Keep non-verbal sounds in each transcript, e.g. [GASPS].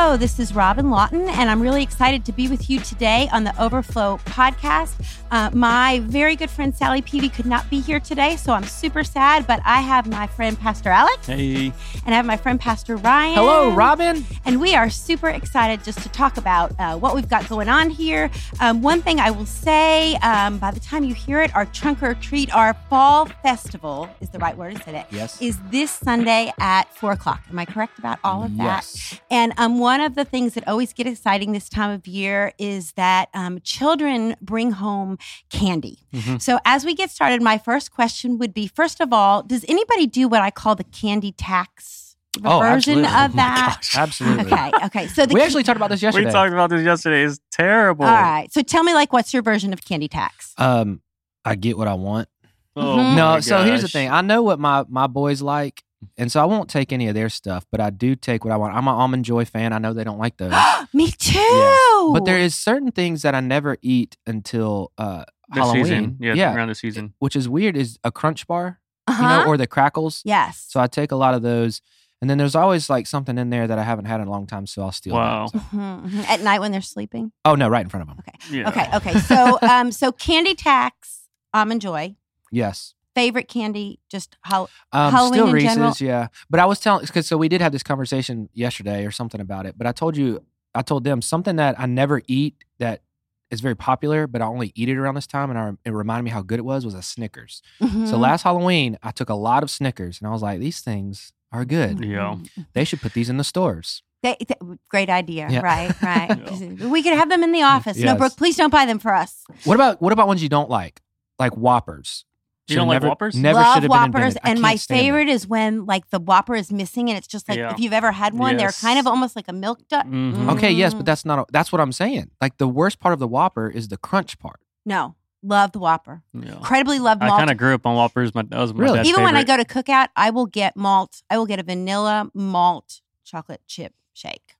Hello, this is Robin Lawton, and I'm really excited to be with you today on the Overflow podcast. Uh, my very good friend Sally Peavy could not be here today, so I'm super sad, but I have my friend Pastor Alex. Hey. And I have my friend Pastor Ryan. Hello, Robin. And we are super excited just to talk about uh, what we've got going on here. Um, one thing I will say um, by the time you hear it, our Trunk or Treat, our fall festival is the right word to say it. Yes. Is this Sunday at four o'clock. Am I correct about all of that? Yes. And um, one of the things that always get exciting this time of year is that um, children bring home candy. Mhm. So as we get started, my first question would be: First of all, does anybody do what I call the candy tax Oh, version absolutely. of [LAUGHS] that? Absolutely. Okay, okay. So the We actually talked about this yesterday. We talked about this yesterday. It's terrible. all right. So tell me, like, what's your version of candy tax? um, I get what I want. Oh, Mhm. No, my so here's the thing. I know what my my boys like, and so I won't take any of their stuff, but I do take what I want. I'm an almond joy fan. I know they don't like those, [GASPS] me too. Yes. but there is certain things that I never eat until uh, The Halloween. season. Yeah, yeah, around the season. which is weird. Is a Crunch bar, uh-huh. you know, or the crackles. yes. So I take a lot of those, and then there's always like something in there that I haven't had in a long time, so I'll steal. that. Wow. Mhm, mhm. At night when they're sleeping. Oh no, right in front of them. Yeah. Okay, okay. So, [LAUGHS] um, so candy tax, almond joy. Yes. Favorite candy, just how Um, Halloween still in Reese's, general? yeah. But I was telling because so we did have this conversation yesterday or something about it. But I told you, I told them something that I never eat that is very popular, but I only eat it around this time, and I, it reminded me how good it was. Was a Snickers. So Mhm. last Halloween, I took a lot of Snickers, and I was like, these things are good. Yeah. Mhm. They should put these in the stores. They, they- great idea, Yeah. right? Right. [LAUGHS] We could have them in the office. No, Yes. Brooke, please don't buy them for us. What about what about ones you don't like, like Whoppers? You don't Should've like never, Whoppers? Never Love should been Whoppers, and my can't them. favorite is when like the Whopper is missing, and it's just like Yeah. if you've ever had one, Yes. they're kind of almost like a milk dud. Mhm. Okay, yes, Mm. but that's not. A, that's what I'm saying. Like the worst part of the Whopper is the crunch part. No, love the Whopper. Yeah. Incredibly love I kind of grew up on Whoppers. My, that was my Really? dad's Even when I go to cookout, I will get malt. I will get a vanilla malt chocolate chip shake.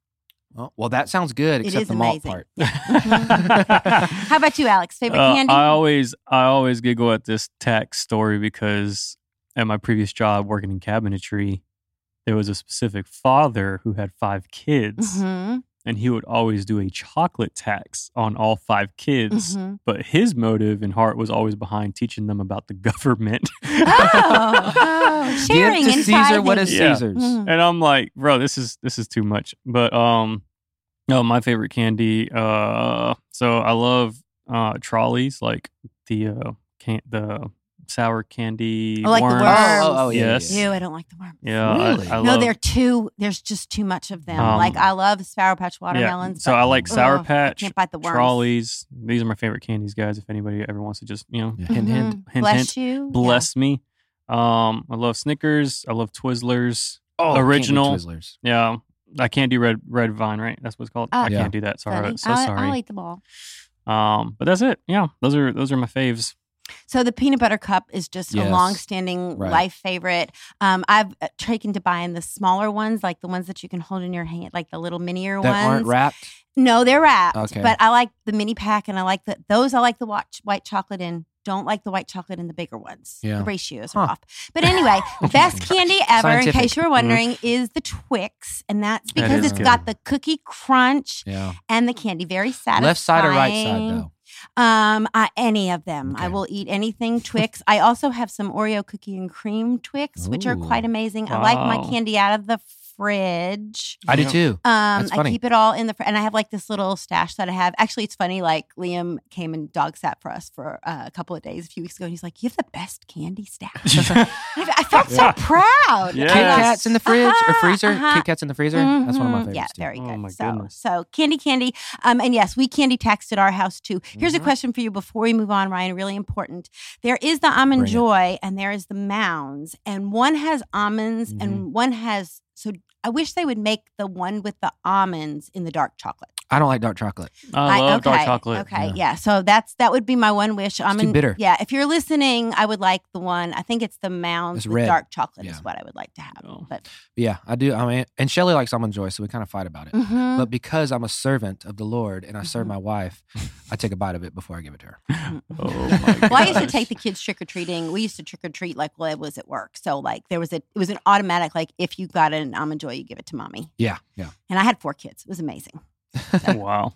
Oh, well, that sounds good, It except is the malt amazing. part. [LAUGHS] How about you, Alex? Favorite Uh, candy? I always I always giggle at this tax story because at my previous job working in cabinetry, there was a specific father who had five kids, Mhm, and he would always do a chocolate tax on all five kids. mhm. But his motive and heart was always behind teaching them about the [LAUGHS] government. Oh, oh, sharing Give to and Caesar what tithing. is Yeah. Caesar's. Mhm. and I'm like, bro, this is this is too much. But um, no, my favorite candy. Uh, so I love uh Trollis, like the uh can the sour candy. I like the worms. worms. Oh, oh, oh, yeah, Yes. yeah, Ew, I don't like the worms. Yeah, Really? I, no, love, they're too. There's just too much of them. Um, like I love Sour Patch watermelons. yeah. watermelons. So but, I like Sour ugh, I Patch, can't bite the worms. Trollis. These are my favorite candies, guys. If anybody ever wants to just you know Yeah. hint, hint, Mhm. hint, Bless hint, you. Yeah. bless me. Um, I love Snickers. I love Twizzlers. Oh, Original. Twizzlers. Yeah, I can't do red red vine, right? That's what it's called. Ah. I Yeah. can't do that. Sorry, Funny. so I'll, sorry. I'll eat them all. Um, but that's it. Yeah, those are those are my faves. So the peanut butter cup is just a long-standing Right. life favorite. Um, I've uh, taken to buying the smaller ones, like the ones that you can hold in your hand, like the little minier That ones. aren't wrapped. No, they're wrapped. Okay. But I like the mini pack, and I like the those. I like the white white chocolate in. Don't like the white chocolate in the bigger ones. Yeah. The ratios are Huh. off. But anyway, [LAUGHS] best candy ever, in case you were wondering, is the Twix, and that's because is it's good. got the cookie crunch Yeah. and the candy. Very satisfying. Left side or right side though. Um, I, any of them. I will eat anything Twix. I also have some Oreo cookie and cream Twix, which are quite amazing. I like my candy out of the fridge. I do too. Um, That's I keep it all in the fr- and I have like this little stash that I have. Actually, it's funny. Like Liam came and dog sat for us for uh, a couple of days a few weeks ago, and he's like, "You have the best candy stash." [LAUGHS] I, I felt Yeah. so proud. Yeah. Kit And, Kats in the fridge or uh-huh, freezer. uh-huh. Kit Kats in the freezer. That's one of my Mhm. favorites Yeah, too. very Oh, good. my so, goodness. so candy, candy. Um, and yes, we candy taxed at our house too. Here's a Mhm. question for you before we move on, Ryan. Really important. There is the almond Bring it. joy, and there is the mounds, and one has almonds, Mm-hmm. and one has. So I wish they would make the one with the almonds in the dark chocolate. I don't like dark chocolate. I love okay, dark chocolate. Okay, Yeah. yeah. So that's that would be my one wish. I'm too bitter. Yeah, if you're listening, I would like the one. I think it's the mounds It's with red. dark chocolate Yeah. is what I would like to have. Oh. But But yeah, I do. I mean, and Shelly likes almond joy, so we kind of fight about it. mhm. But because I'm a servant of the Lord and I serve Mhm. my wife, I take a bite of it before I give it to her. [LAUGHS] Oh my well, I used to take the kids trick or treating. We used to trick or treat like well, I was at work. So like there was a it was an automatic like if you got an almond joy, you give it to mommy. Yeah, yeah. And I had four kids. It was amazing. [LAUGHS] wow.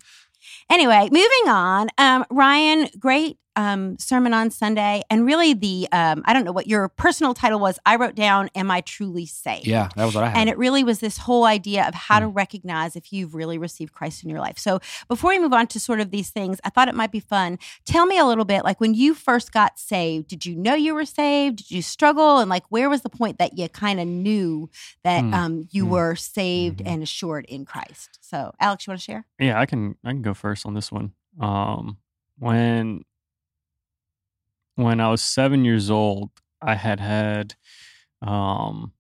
Anyway, moving on. Um, Ryan, great um, sermon on Sunday, and really the um, I don't know what your personal title was. I wrote down, "Am I truly saved?" Yeah, that was what I had. And it really was this whole idea of how to recognize if you've really received Christ in your life. So before we move on to sort of these things, I thought it might be fun. Tell me a little bit, like when you first got saved, did you know you were saved? Did you struggle? And like, where was the point that you kind of knew that Hmm. um, you Hmm. were saved Mhm. and assured in Christ? So, Alex, you want to share? Yeah, I can I can go first on this one. Um when when I was 7 years old, I had had um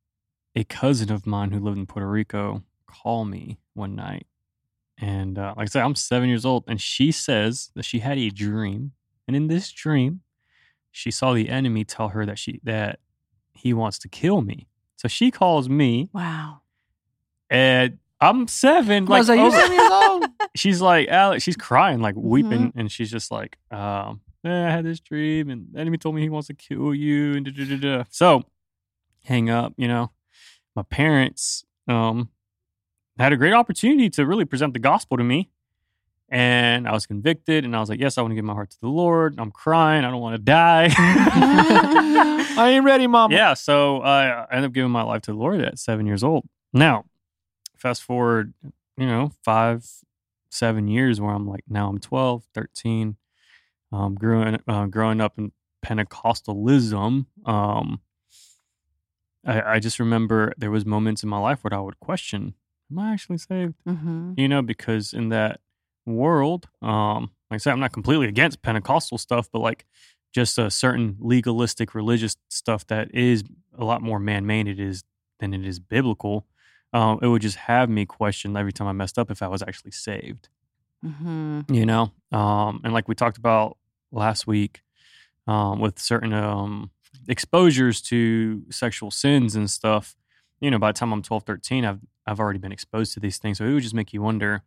a cousin of mine who lived in Puerto Rico call me one night. And uh, like I said, I'm 7 years old and she says that she had a dream. And in this dream, she saw the enemy tell her that she that he wants to kill me. So she calls me Wow. and I'm seven. Like, oh, you're seven years old. [LAUGHS] she's like Alex, she's crying, like weeping, Mm-hmm. and she's just like, um, "Eh, I had this dream, and the enemy told me he wants to kill you, and da da da. So, hang up, you know. My parents um had a great opportunity to really present the gospel to me. And I was convicted, and I was like, Yes, I want to give my heart to the Lord. I'm crying, I don't want to die. [LAUGHS] I ain't ready, mom. yeah, so I ended up giving my life to the Lord at seven years old. Now, fast forward, you know, five, seven years where I'm like, now I'm 12, 13, um, growing, uh, growing up in Pentecostalism. Um, I, I just remember there was moments in my life where I would question, am I actually saved? Mm-hmm. you know, because in that world, um, like I said, I'm not completely against Pentecostal stuff, but like just a certain legalistic religious stuff that is a lot more man-made it is than it is biblical. Um, it would just have me question every time I messed up if I was actually saved, Mm-hmm. you know. Um, and like we talked about last week, um, with certain um, exposures to sexual sins and stuff, you know, by the time I'm 12, 13, I've I've already been exposed to these things. So it would just make you wonder.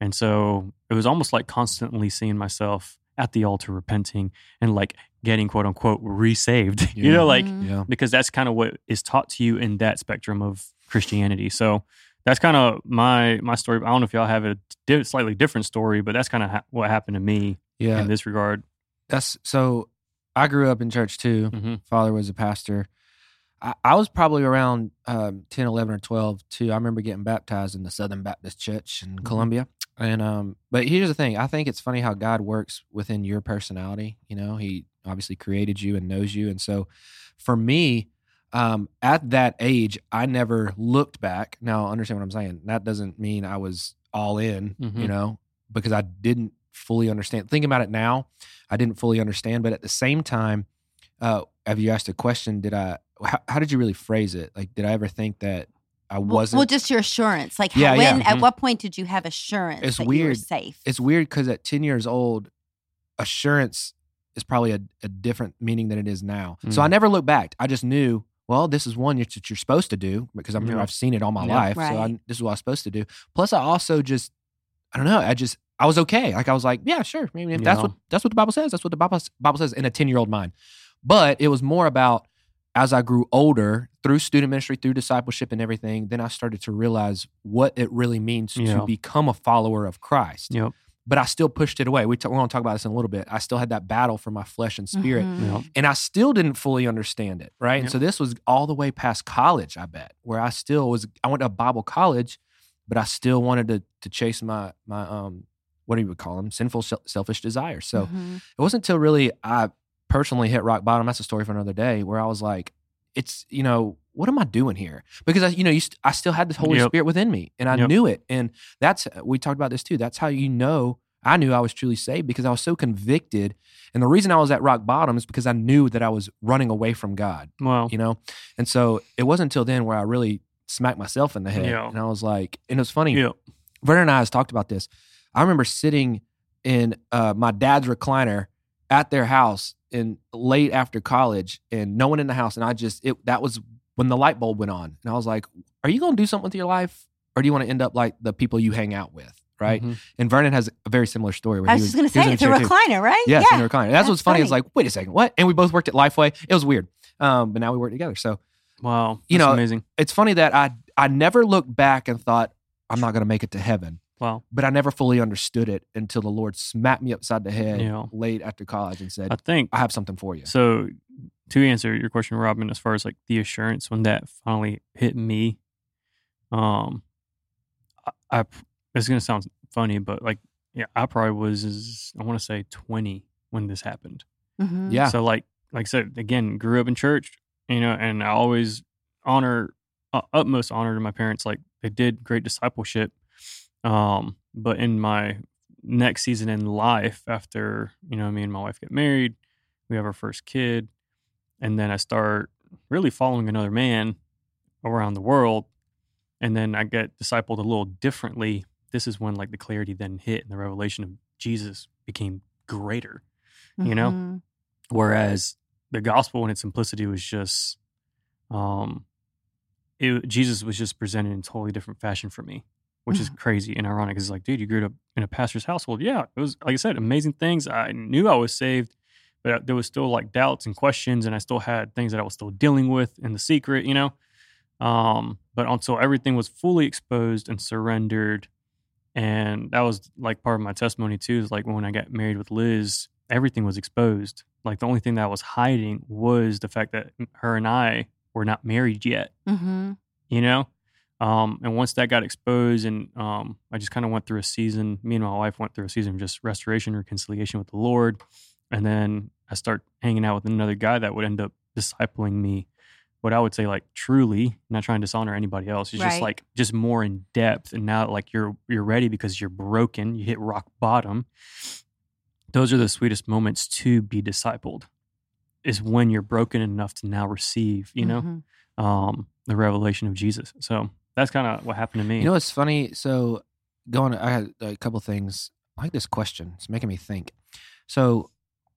And so it was almost like constantly seeing myself at the altar repenting and like getting quote unquote resaved. [LAUGHS] You know, like Mhm. Yeah. because that's kind of what is taught to you in that spectrum of Christianity. So that's kind of my my story. I don't know if y'all have a di- slightly different story, but that's kind of ha- what happened to me Yeah. in this regard. That's so I grew up in church too. hmm Father was a pastor. I, I was probably around um, 10, 11, or 12 too. I remember getting baptized in the Southern Baptist Church in Mhm. Columbia. And um, but here's the thing. I think it's funny how God works within your personality. You know, He obviously created you and knows you. And so for me, um, at that age, I never looked back. Now, understand what I'm saying. That doesn't mean I was all in, you Mhm. know, because I didn't fully understand. Think about it now, I didn't fully understand. But at the same time, uh, have you asked a question? Did I? How, how did you really phrase it? Like, did I ever think that I wasn't? well, just your assurance. Like, Yeah, how, yeah. when? At Mhm. what point did you have assurance It's that you were weird. safe? it's weird because at 10 years old, assurance is probably a, a different meaning than it is now. So Mm. I never looked back. I just knew, well, this is one that you're supposed to do because I'm Yeah. I've seen it all my Yeah. life. So I, this is what I'm supposed to do. Plus, I also just, I don't know. I just, I was okay. Like I was like, yeah, sure. Maybe if that's Yeah. what that's what the Bible says. That's what the Bible Bible says in a 10 year old mind. But it was more about as I grew older through student ministry, through discipleship and everything, then I started to realize what it really means Yeah. to become a follower of Christ Yep. but I still pushed it away. We t- we're going to talk about this in a little bit. I still had that battle for my flesh and spirit, Mhm. Yep. and I still didn't fully understand it. Right. And so this was all the way past college, I bet, where I still was. I went to Bible college, but I still wanted to to chase my my um what do you would call them sinful selfish desires. So Mhm. it wasn't until really I personally hit rock bottom. That's a story for another day. Where I was like, it's you know what am I doing here? Because I you know you st- I still had the Holy Yep. Spirit within me, and I Yep. knew it. And that's we talked about this too. That's how you know I knew I was truly saved because I was so convicted. And the reason I was at rock bottom is because I knew that I was running away from God. Well, You know, and so it wasn't until then where I really smacked myself in the head, Yeah. and I was like, and it was funny. yep. Vernon and I has talked about this. I remember sitting in uh, my dad's recliner at their house in late after college, and no one in the house, and I just it that was when the light bulb went on, and I was like, "Are you going to do something with your life, or do you want to end up like the people you hang out with?" Right? Mhm. And Vernon has a very similar story. Where I he was just going to say in it's a chair too. recliner, right? Yes, yeah. in the recliner. That's, what's That's funny. Is funny. like, wait a second, what? And we both worked at Lifeway. It was weird, um, but now we work together. So Wow. You know, amazing. it's funny that I I never looked back and thought I'm not going to make it to heaven, Wow. but I never fully understood it until the Lord smacked me upside the head Yeah. late after college and said, I think "I have something for you." So, to answer your question, Robin, as far as like the assurance when that finally hit me, um, I, I it's gonna sound funny, but like, yeah, I probably was I want to say twenty when this happened. Mhm. Yeah, So like, like I said, again, grew up in church, you know, and I always honor uh, utmost honor to my parents. Like they did great discipleship. Um, but in my next season in life, after you know, me and my wife get married, we have our first kid, and then I start really following another man around the world, and then I get discipled a little differently. This is when like the clarity then hit, and the revelation of Jesus became greater. You know? Mhm. whereas the gospel in its simplicity was just um it, jesus was just presented in a totally different fashion for me which is crazy and ironic it's like dude you grew up in a pastor's household. Yeah it was like i said amazing things. I knew i was saved but there was still like doubts and questions and i still had things that i was still dealing with in the secret you know? Um but until everything was fully exposed and surrendered and that was like part of my testimony too is like when i got married with liz everything was exposed. Like the only thing that I was hiding was the fact that her and I were not married yet, Mhm. you know? Um, and once that got exposed and um, I just kind of went through a season, me and my wife went through a season of just restoration, reconciliation with the Lord. And then I start hanging out with another guy that would end up discipling me, what I would say like truly, not trying to dishonor anybody else. It's Right. just like just more in depth. And now like you're you're ready because you're broken, you hit rock bottom those are the sweetest moments to be discipled is when you're broken enough to now receive you know Mhm. um the revelation of jesus so that's kind of what happened to me you know it's funny? So going, I had a couple things. I like this question. It's making me think. So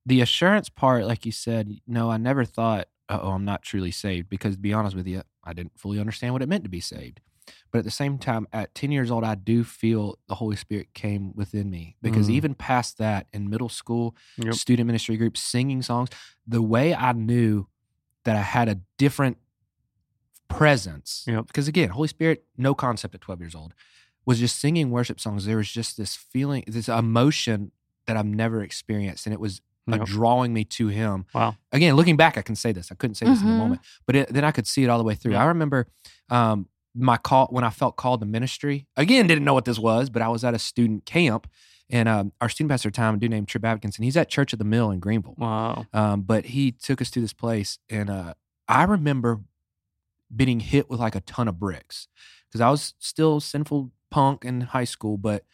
the assurance part, like you said, no, I never thought, oh, I'm not truly saved. Because to be honest with you, I didn't fully understand what it meant to be saved. But at the same time, at 10 years old, I do feel the Holy Spirit came within me. Because Mm. even past that, in middle school, Yep. student ministry groups, singing songs, the way I knew that I had a different presence. Yep. Because again, Holy Spirit, no concept at 12 years old, was just singing worship songs. There was just this feeling, this emotion that I've never experienced. And it was a Yep. drawing me to Him. wow Again, looking back, I can say this. I couldn't say this in the Mhm. moment, but it, then I could see it all the way through. Yeah. I remember um, my call when I felt called to ministry. Again, didn't know what this was, but I was at a student camp. And um, our student pastor at the time, a dude named Trip Atkinson, he's at Church of the Mill in Greenville. wow Um, but he took us to this place, and uh, I remember being hit with like a ton of bricks because I was still sinful punk in high school. But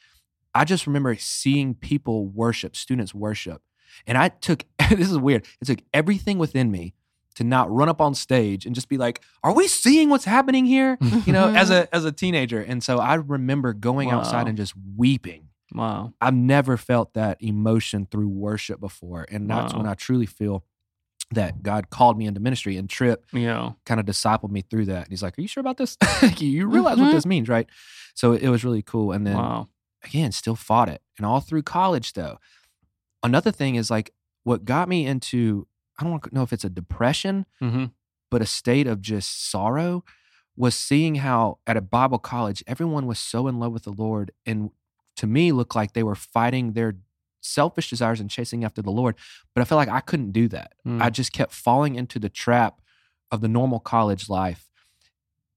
I just remember seeing people worship, students worship, and I took [LAUGHS] this is weird. It took everything within me to not run up on stage and just be like, "Are we seeing what's happening here?" You know, as a [LAUGHS] as a teenager. And so I remember going outside and just weeping. wow I've never felt that emotion through worship before. And that's Wow. when I truly feel that God called me into ministry and Trip yeah kind of discipled me through that. And he's like, Are you sure about this? [LAUGHS] you realize what Mhm. this means, right? So it was really cool. And then wow again, still fought it. And all through college, though. Another thing is like what got me into, I don't know if it's a depression, hmm but a state of just sorrow was seeing how at a Bible college, everyone was so in love with the Lord and to me looked like they were fighting their selfish desires and chasing after the Lord. But I felt like I couldn't do that. Mm. I just kept falling into the trap of the normal college life.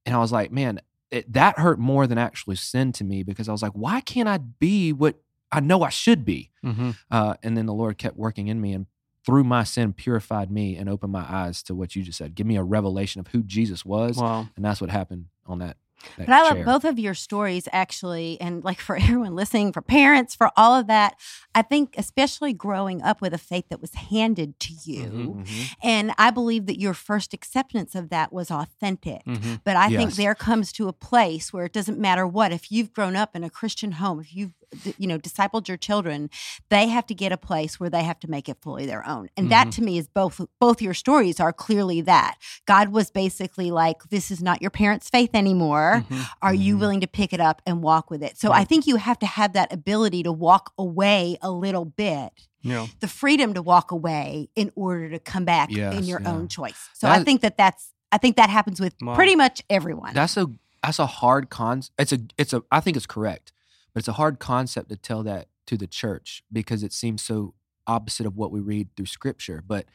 And I was like, man, it, that hurt more than actually sin to me because I was like, why can't I be what I know I should be? hmm Uh, and then the Lord kept working in me and through my sin purified me and opened my eyes to what you just said. Give me a revelation of who Jesus was. wow And that's what happened on that. That But I love chair. both of your stories, actually. And like for [LAUGHS] everyone listening, for parents, for all of that, I think, especially growing up with a faith that was handed to you. Mhm. Mhm. And I believe that your first acceptance of that was authentic. hmm But I think there comes to a place where it doesn't matter what, if you've grown up in a Christian home, if you've you know discipled your children, they have to get a place where they have to make it fully their own. And that Mhm. to me is both both your stories are clearly that God was basically like, this is not your parents' faith anymore. Mhm. Are you Mhm. willing to pick it up and walk with it? So I think you have to have that ability to walk away a little bit Yeah. the freedom to walk away in order to come back in your yeah. own choice. So I think that that's I think that happens with pretty much everyone. That's a that's a hard con. It's a it's a I think it's correct, but it's a hard concept to tell that to the church because it seems so opposite of what we read through Scripture. But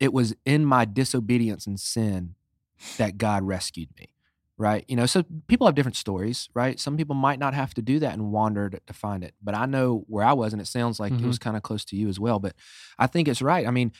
it was in my disobedience and sin that God rescued me. Right, you know, so people have different stories, right? Some people might not have to do that and wander to, to find it, but I know where I was, and it sounds like it Mhm. was kind of close to you as well. But I think it's right. I mean,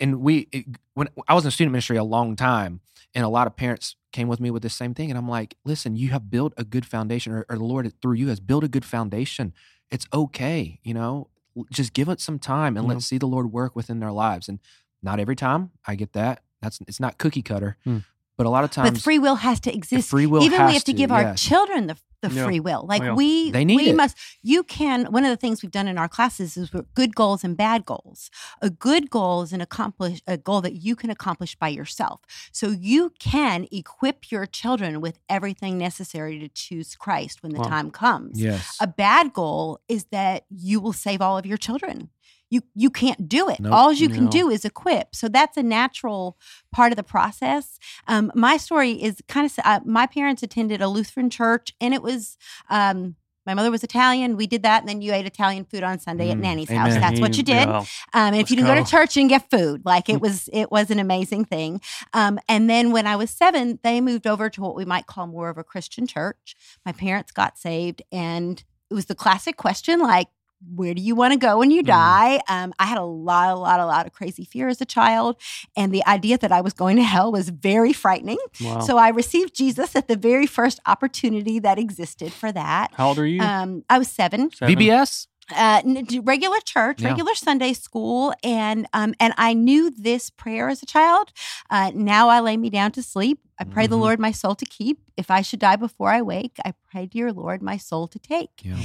and we it, when I was in student ministry a long time, and a lot of parents came with me with the same thing, and I'm like, listen, you have built a good foundation, or, or the Lord through you has built a good foundation. It's okay, you know, just give it some time and Yeah. let's see the Lord work within their lives. And not every time, I get that. That's it's not cookie cutter, Hmm. but a lot of times but free will has to exist. free will Even we have to, give our children the the Yeah. free will. Like Yeah. we They need we it. must you can one of the things we've done in our classes is good goals and bad goals. A good goal is an accomplish a goal that you can accomplish by yourself. So you can equip your children with everything necessary to choose Christ when the Wow. time comes. Yes, A bad goal is that you will save all of your children. You you can't do it. Nope. All you can No. do is equip. So that's a natural part of the process. Um, my story is kind of uh, my parents attended a Lutheran church, and it was. Um, my mother was Italian. We did that, and then you ate Italian food on Sunday at Mm, Nanny's amen. house. That's what you did. Yeah. Um, and if you didn't go. go. to church, and get food. Like it was, it was an amazing thing. Um, and then when I was seven, they moved over to what we might call more of a Christian church. My parents got saved, and it was the classic question, like, where do you want to go when you Mhm. die? Um, I had a lot, a lot, a lot of crazy fear as a child, and the idea that I was going to hell was very frightening. Wow. So I received Jesus at the very first opportunity that existed for that. How old are you? Um, I was seven Seven? VBS. uh, regular church, Yeah. regular Sunday school, and um, and I knew this prayer as a child. Uh, now I lay me down to sleep. I pray the Mhm. Lord my soul to keep. If I should die before I wake, I pray, dear Lord, my soul to take. Yeah.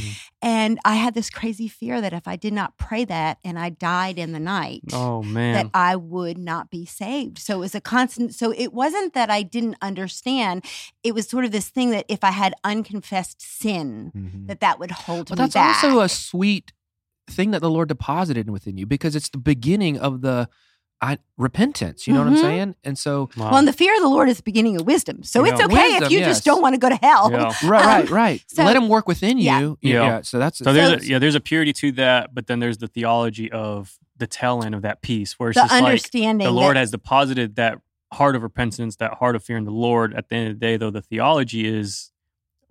And I had this crazy fear that if I did not pray that and I died in the night, Oh man, that. I would not be saved. So it was a constant. So it wasn't that I didn't understand. It was sort of this thing that if I had unconfessed sin, Mhm. that that would hold But me that's back. also a sweet thing that the Lord deposited within you because it's the beginning of the I, repentance. You know what I'm Mhm. saying? And so, Wow. Well, and the fear of the Lord is the beginning of wisdom. So it's okay Wisdom, if you yes. just don't want to go to hell. yeah. [LAUGHS] right, Um, right, right. so- Let Him work within Yeah. you. Yeah. So that's So there's So- a, yeah, there's a purity to that, but then there's the theology of the telling of that piece, where it's The just like understanding. the Lord that- has deposited that heart of repentance, that heart of fear in the Lord. At the end of the day, though, the theology is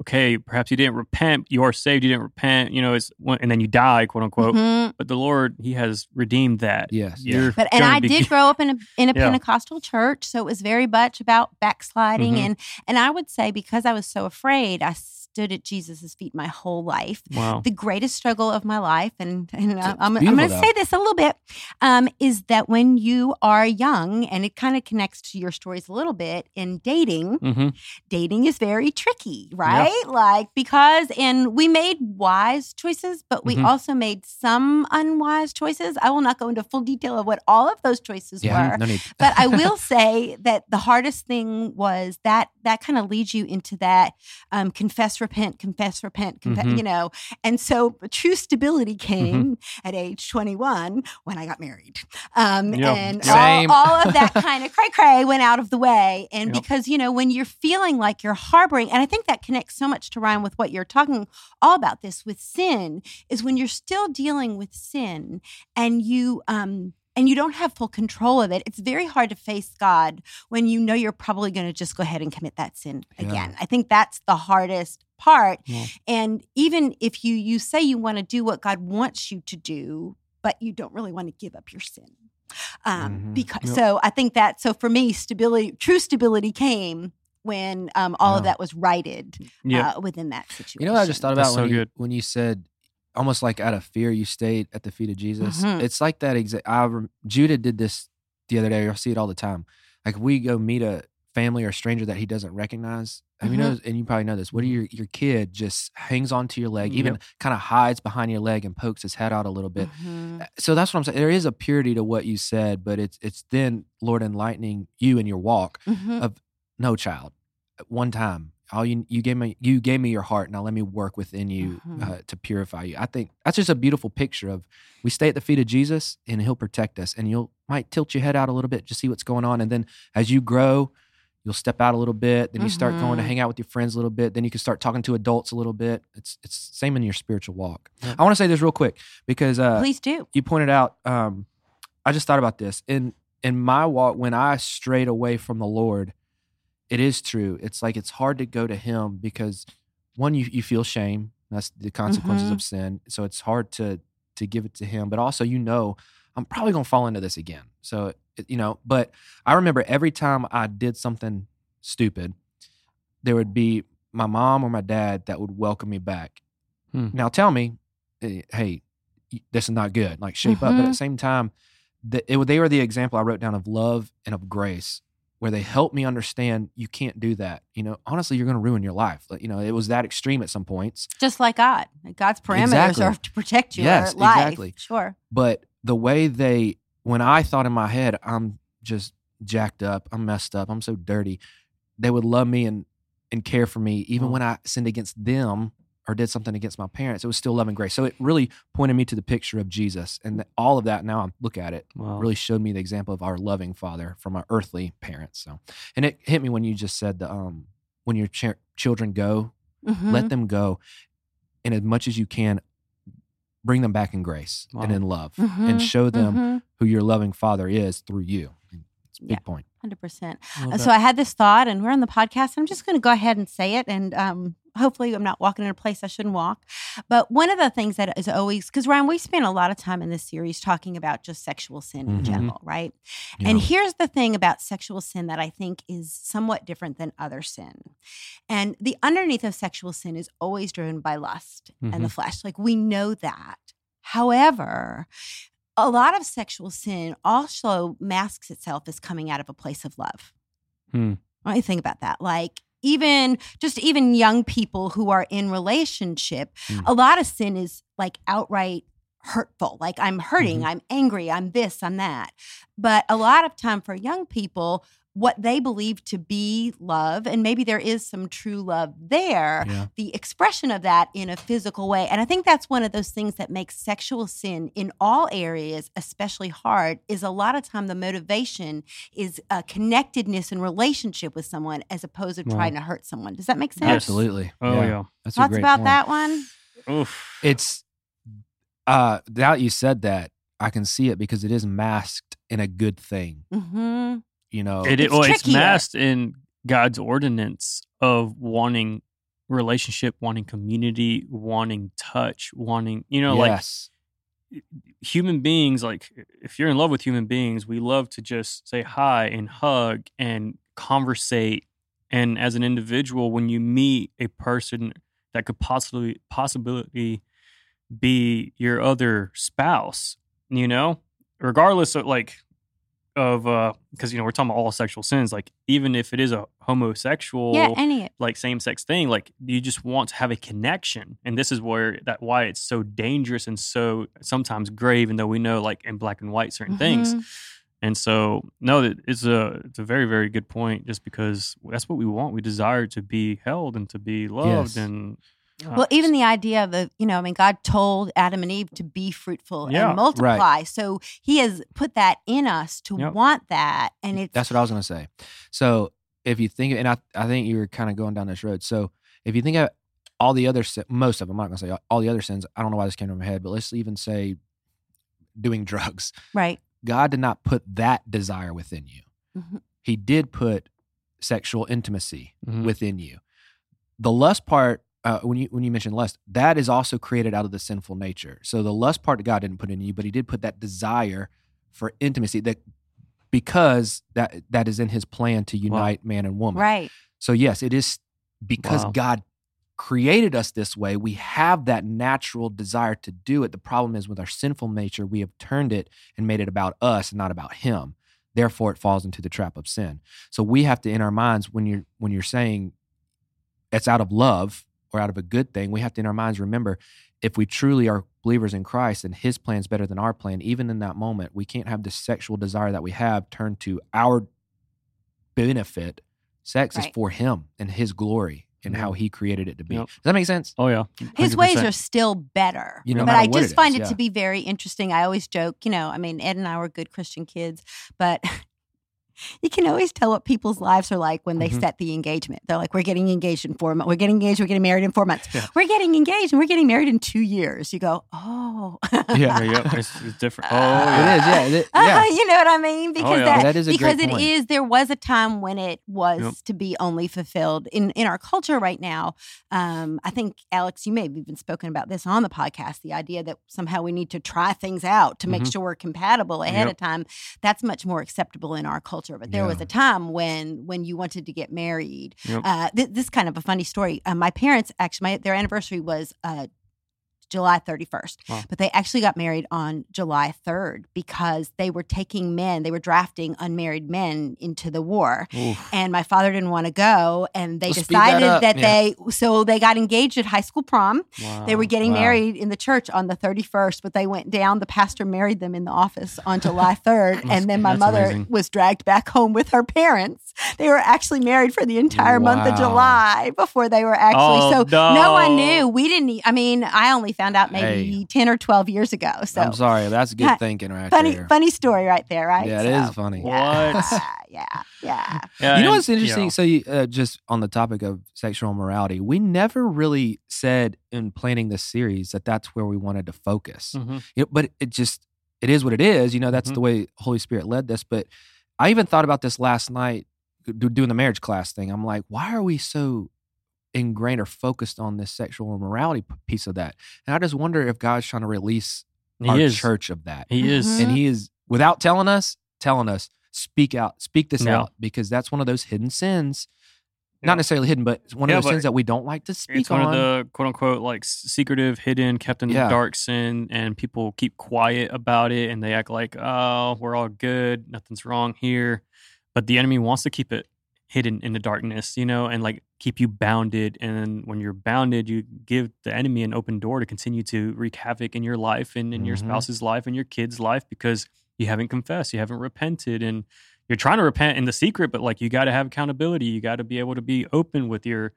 okay. Perhaps you didn't repent, you are saved. You didn't repent, you know, it's and then you die, quote unquote. Mhm. But the Lord, He has redeemed that. yes. You're But and I be- did grow up in a in a Yeah. Pentecostal church, so it was very much about backsliding Mhm. and and I would say because I was so afraid, I stood at Jesus' feet my whole life. Wow. The greatest struggle of my life, and, and It's I'm, I'm going to say this a little bit, um, is that when you are young, and it kind of connects to your stories a little bit in dating, hmm dating is very tricky, right? Like because and we made wise choices, but we Mhm. also made some unwise choices. I will not go into full detail of what all of those choices Yeah. were. No. But I [LAUGHS] will say that the hardest thing was that that kind of leads you into that um, confess, repent, confess, repent, confess, Mhm. you know. And so true stability Mm-hmm. came at age 21 when I got married. Um, Yeah. And all, all of that [LAUGHS] kind of cray cray went out of the way. And Yep. because, you know, when you're feeling like you're harboring, and I think that connects so much to Ryan with what you're talking all about this with sin, is when you're still dealing with sin and you, um, and you don't have full control of it, it's very hard to face God when you know you're probably going to just go ahead and commit that sin Yeah. again. I think that's the hardest part. Yeah. And even if you you say you want to do what God wants you to do, but you don't really want to give up your sin. Um, Mhm. because Yep. so I think that so for me, stability, true stability came when um, all of that was righted Yeah. uh, within that situation. You know what I just thought about That's when so you, when you said almost like out of fear you stayed at the feet of Jesus. Mhm. It's like that exact. I rem- Judah did this the other day. I see it all the time. Like we go meet a family or stranger that he doesn't recognize. You Mhm. noticed? And you probably know this. What do your your kid just hangs onto your leg, even Yep. kind of hides behind your leg and pokes his head out a little bit. Mhm. So that's what I'm saying. There is a purity to what you said, but it's it's then Lord enlightening you in your walk. Mhm. No child, at one time, all you you gave me you gave me your heart. Now let me work within you Mhm. uh, to purify you. I think that's just a beautiful picture of we stay at the feet of Jesus and He'll protect us. And you'll might tilt your head out a little bit to see what's going on, and then as you grow. You'll step out a little bit, then you start going to Mhm. hang out with your friends a little bit. Then you can start talking to adults a little bit. It's it's same in your spiritual walk. Yep. I want to say this real quick because uh, Please do. you pointed out um i just thought about this in in my walk when i strayed away from the lord it is true it's like it's hard to go to him because one you, you feel shame that's the consequences Mhm. of sin so it's hard to to give it to him but also you know i'm probably going to fall into this again so you know but i remember every time i did something stupid there would be my mom or my dad that would welcome me back Hmm. now tell me eh, hey this is not good like shape up but at the same time the, it, they were the example i wrote down of love and of grace where they helped me understand you can't do that you know honestly you're going to ruin your life Like, you know it was that extreme at some points Just like God. God's parameters Exactly. are to protect your Yes, life. exactly. Sure. but the way they when i thought in my head i'm just jacked up i'm messed up i'm so dirty they would love me and and care for me even Wow. when i sinned against them or did something against my parents it was still love and grace so it really pointed me to the picture of jesus and all of that now i look at it Wow. really showed me the example of our loving father from our earthly parents so and it hit me when you just said the um when your ch- children go Mhm. let them go and as much as you can bring them back in grace and in love Mhm. and show them Mhm. who your loving father is through you it's a big Yeah. point 100%. Love Uh. So I had this thought, and we're on the podcast. I'm just going to go ahead and say it, and um, hopefully, I'm not walking in a place I shouldn't walk. But one of the things that is always because Ryan, we spent a lot of time in this series talking about just sexual sin in Mhm. general, right? you And here's the thing about sexual sin that I think is somewhat different than other sin. And the underneath of sexual sin is always driven by lust and the flesh. Like we know that. However, a lot of sexual sin also masks itself as coming out of a place of love. Hmm. You think about that? Like even just even young people who are in relationship, Hmm. a lot of sin is like outright hurtful. Like I'm hurting, Mhm. I'm angry, I'm this, I'm that. But a lot of time for young people, what they believe to be love, and maybe there is some true love there, yeah the expression of that in a physical way. And I think that's one of those things that makes sexual sin in all areas especially hard is a lot of time the motivation is a connectedness and relationship with someone as opposed to Wow. trying to hurt someone. Does that make sense? absolutely Oh yeah. that's a Thoughts great about point. that one? Oof. it's uh now that you said that i can see it because it is masked in a good thing hmm you know It, It's well, it's masked in God's ordinance of wanting relationship, wanting community, wanting touch, wanting, you know, yes like human beings, like if you're in love with human beings, we love to just say hi and hug and conversate. And as an individual, when you meet a person that could possibly possibly be your other spouse, you know, regardless of like of uh because you know we're talking about all sexual sins like even if it is a homosexual Yeah, any like same sex thing like you just want to have a connection and this is where that why it's so dangerous and so sometimes grave even though we know like in black and white certain things Mhm. and so no that it's a it's a very very good point just because that's what we want we desire to be held and to be loved Yes. and uh, Well, even the idea of the, you know, I mean, God told Adam and Eve to be fruitful Yeah, and multiply. So he has put that in us to Yep. want that. And it's, That's what I was going to say. So if you think, and I, I think you were kind of going down this road. So if you think of all the other, most of them, I'm not going to say all the other sins. I don't know why this came to my head, but let's even say doing [LAUGHS] drugs. right. God did not put that desire within you. Mhm. He did put sexual intimacy Mhm. within you. The lust part, uh, when you when you mention lust, that is also created out of the sinful nature. So the lust part God didn't put in you, but He did put that desire for intimacy that because that that is in His plan to unite man and woman. Right. So yes, it is because Wow. God created us this way. We have that natural desire to do it. The problem is with our sinful nature, we have turned it and made it about us and not about Him. therefore it falls into the trap of sin. So we have to in our minds when you're when you're saying it's out of love or out of a good thing, we have to in our minds remember if we truly are believers in Christ and his plan is better than our plan, even in that moment, we can't have the sexual desire that we have turn to our benefit. Sex is for him and his glory and Yeah. how he created it to be. Yep. Does that make sense? Oh yeah, His ways are still better. You know, no but matter I just it find is, it yeah. to be very interesting. I always joke, you know, I mean, Ed and I were good Christian kids, but [LAUGHS] you can always tell what people's lives are like when they Mhm. set the engagement. They're like, we're getting engaged in four months. We're getting engaged. We're getting married in four months. Yeah. We're getting engaged and we're getting married in two years. You go, oh. Yeah. Yeah, yeah, it's, it's different. [LAUGHS] Oh, It yeah. is, yeah. it- Uh, [LAUGHS] you know what I mean? Because yeah. that, That is a because great it point. is. There was a time when it was Yep. to be only fulfilled in in our culture right now. Um, I think Alex, you may have even spoken about this on the podcast. The idea that somehow we need to try things out to make Mhm. sure we're compatible ahead Yep. of time. That's much more acceptable in our culture. But there was a time when when you wanted to get married. Yep. Uh, th- this is kind of a funny story. Uh, my parents actually, my, their anniversary was. Uh, July 31st. Wow. But they actually got married on July 3rd because they were taking men, they were drafting unmarried men into the war. Oof. And my father didn't want to go. And they decided up. that, Yeah. they, so they got engaged at high school prom. They were getting Wow. married in the church on the 31st, but they went down. The pastor married them in the office on July [LAUGHS] 3rd. And then my mother amazing. was dragged back home with her parents. They were actually married for the entire month of July before they were actually. Oh, so no. one knew. We didn't, I mean, I only found out maybe Hey. 10 or 12 years ago. So I'm sorry. That's good Yeah. thinking right funny, there. funny story right there, right? Yeah, it is So, funny. Yeah, What? [LAUGHS] yeah, yeah. Yeah, you know what's interesting? know, So, you, uh, just on the topic of sexual immorality, we never really said in planning this series that that's where we wanted to focus. mhm. You know, but it just it is what it is. You know, that's Mhm. the way Holy Spirit led this. But I even thought about this last night doing the marriage class thing. I'm like, why are we so ingrained or focused on this sexual immorality p- piece of that? And I just wonder if God's trying to release He our is. church of that. He is. Mhm. and he is without telling us telling us speak out speak this Yeah. out because that's one of those hidden sins Yeah. not necessarily hidden but one Yeah, of those sins that we don't like to speak It's one on of the quote unquote like secretive, hidden, kept in Yeah. the dark sin, and people keep quiet about it and they act like, oh, we're all good, nothing's wrong here. But the enemy wants to keep it hidden in the darkness, you know, and like keep you bounded. And when you're bounded, you give the enemy an open door to continue to wreak havoc in your life and in your Mhm. spouse's life and your kid's life because you haven't confessed, you haven't repented, and you're trying to repent in the secret, but like you got to have accountability. You got to be able to be open with your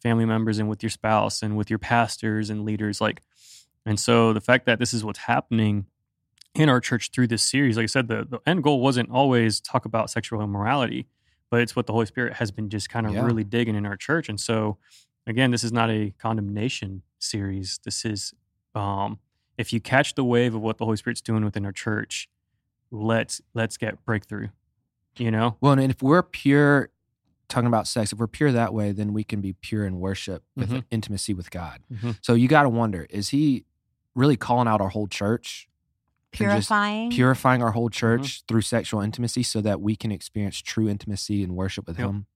family members and with your spouse and with your pastors and leaders. Like, and so the fact that this is what's happening in our church through this series, like I said, the, the end goal wasn't always talk about sexual immorality, but it's what the Holy Spirit has been just kind of Yeah. really digging in our church. And so, again, this is not a condemnation series. This is, um, if you catch the wave of what the Holy Spirit's doing within our church, let's let's get breakthrough. You know, well and if we're pure talking about sex if we're pure that way then we can be pure in worship with Mhm. intimacy with god Mhm. so you got to wonder is he really calling out our whole church Purifying. purifying our whole Mm-hmm. church through sexual intimacy so that we can experience true intimacy and worship with Yep. him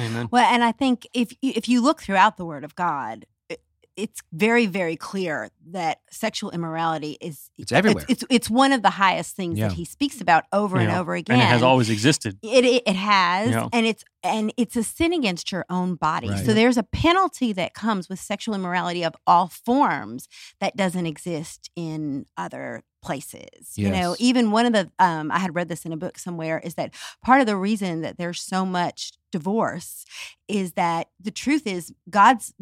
Amen. Well, and I think if if you look throughout the Word of God, it, it's very very clear that sexual immorality is It's everywhere. It's it's, it's one of the highest things Yeah. that He speaks about over and over again. And it has always existed. It, it it has, Yeah. and it's and it's a sin against your own body. Right. So there's a penalty that comes with sexual immorality of all forms that doesn't exist in other places. You know, even one of the um, I had read this in a book somewhere is that part of the reason that there's so much divorce is that the truth is God's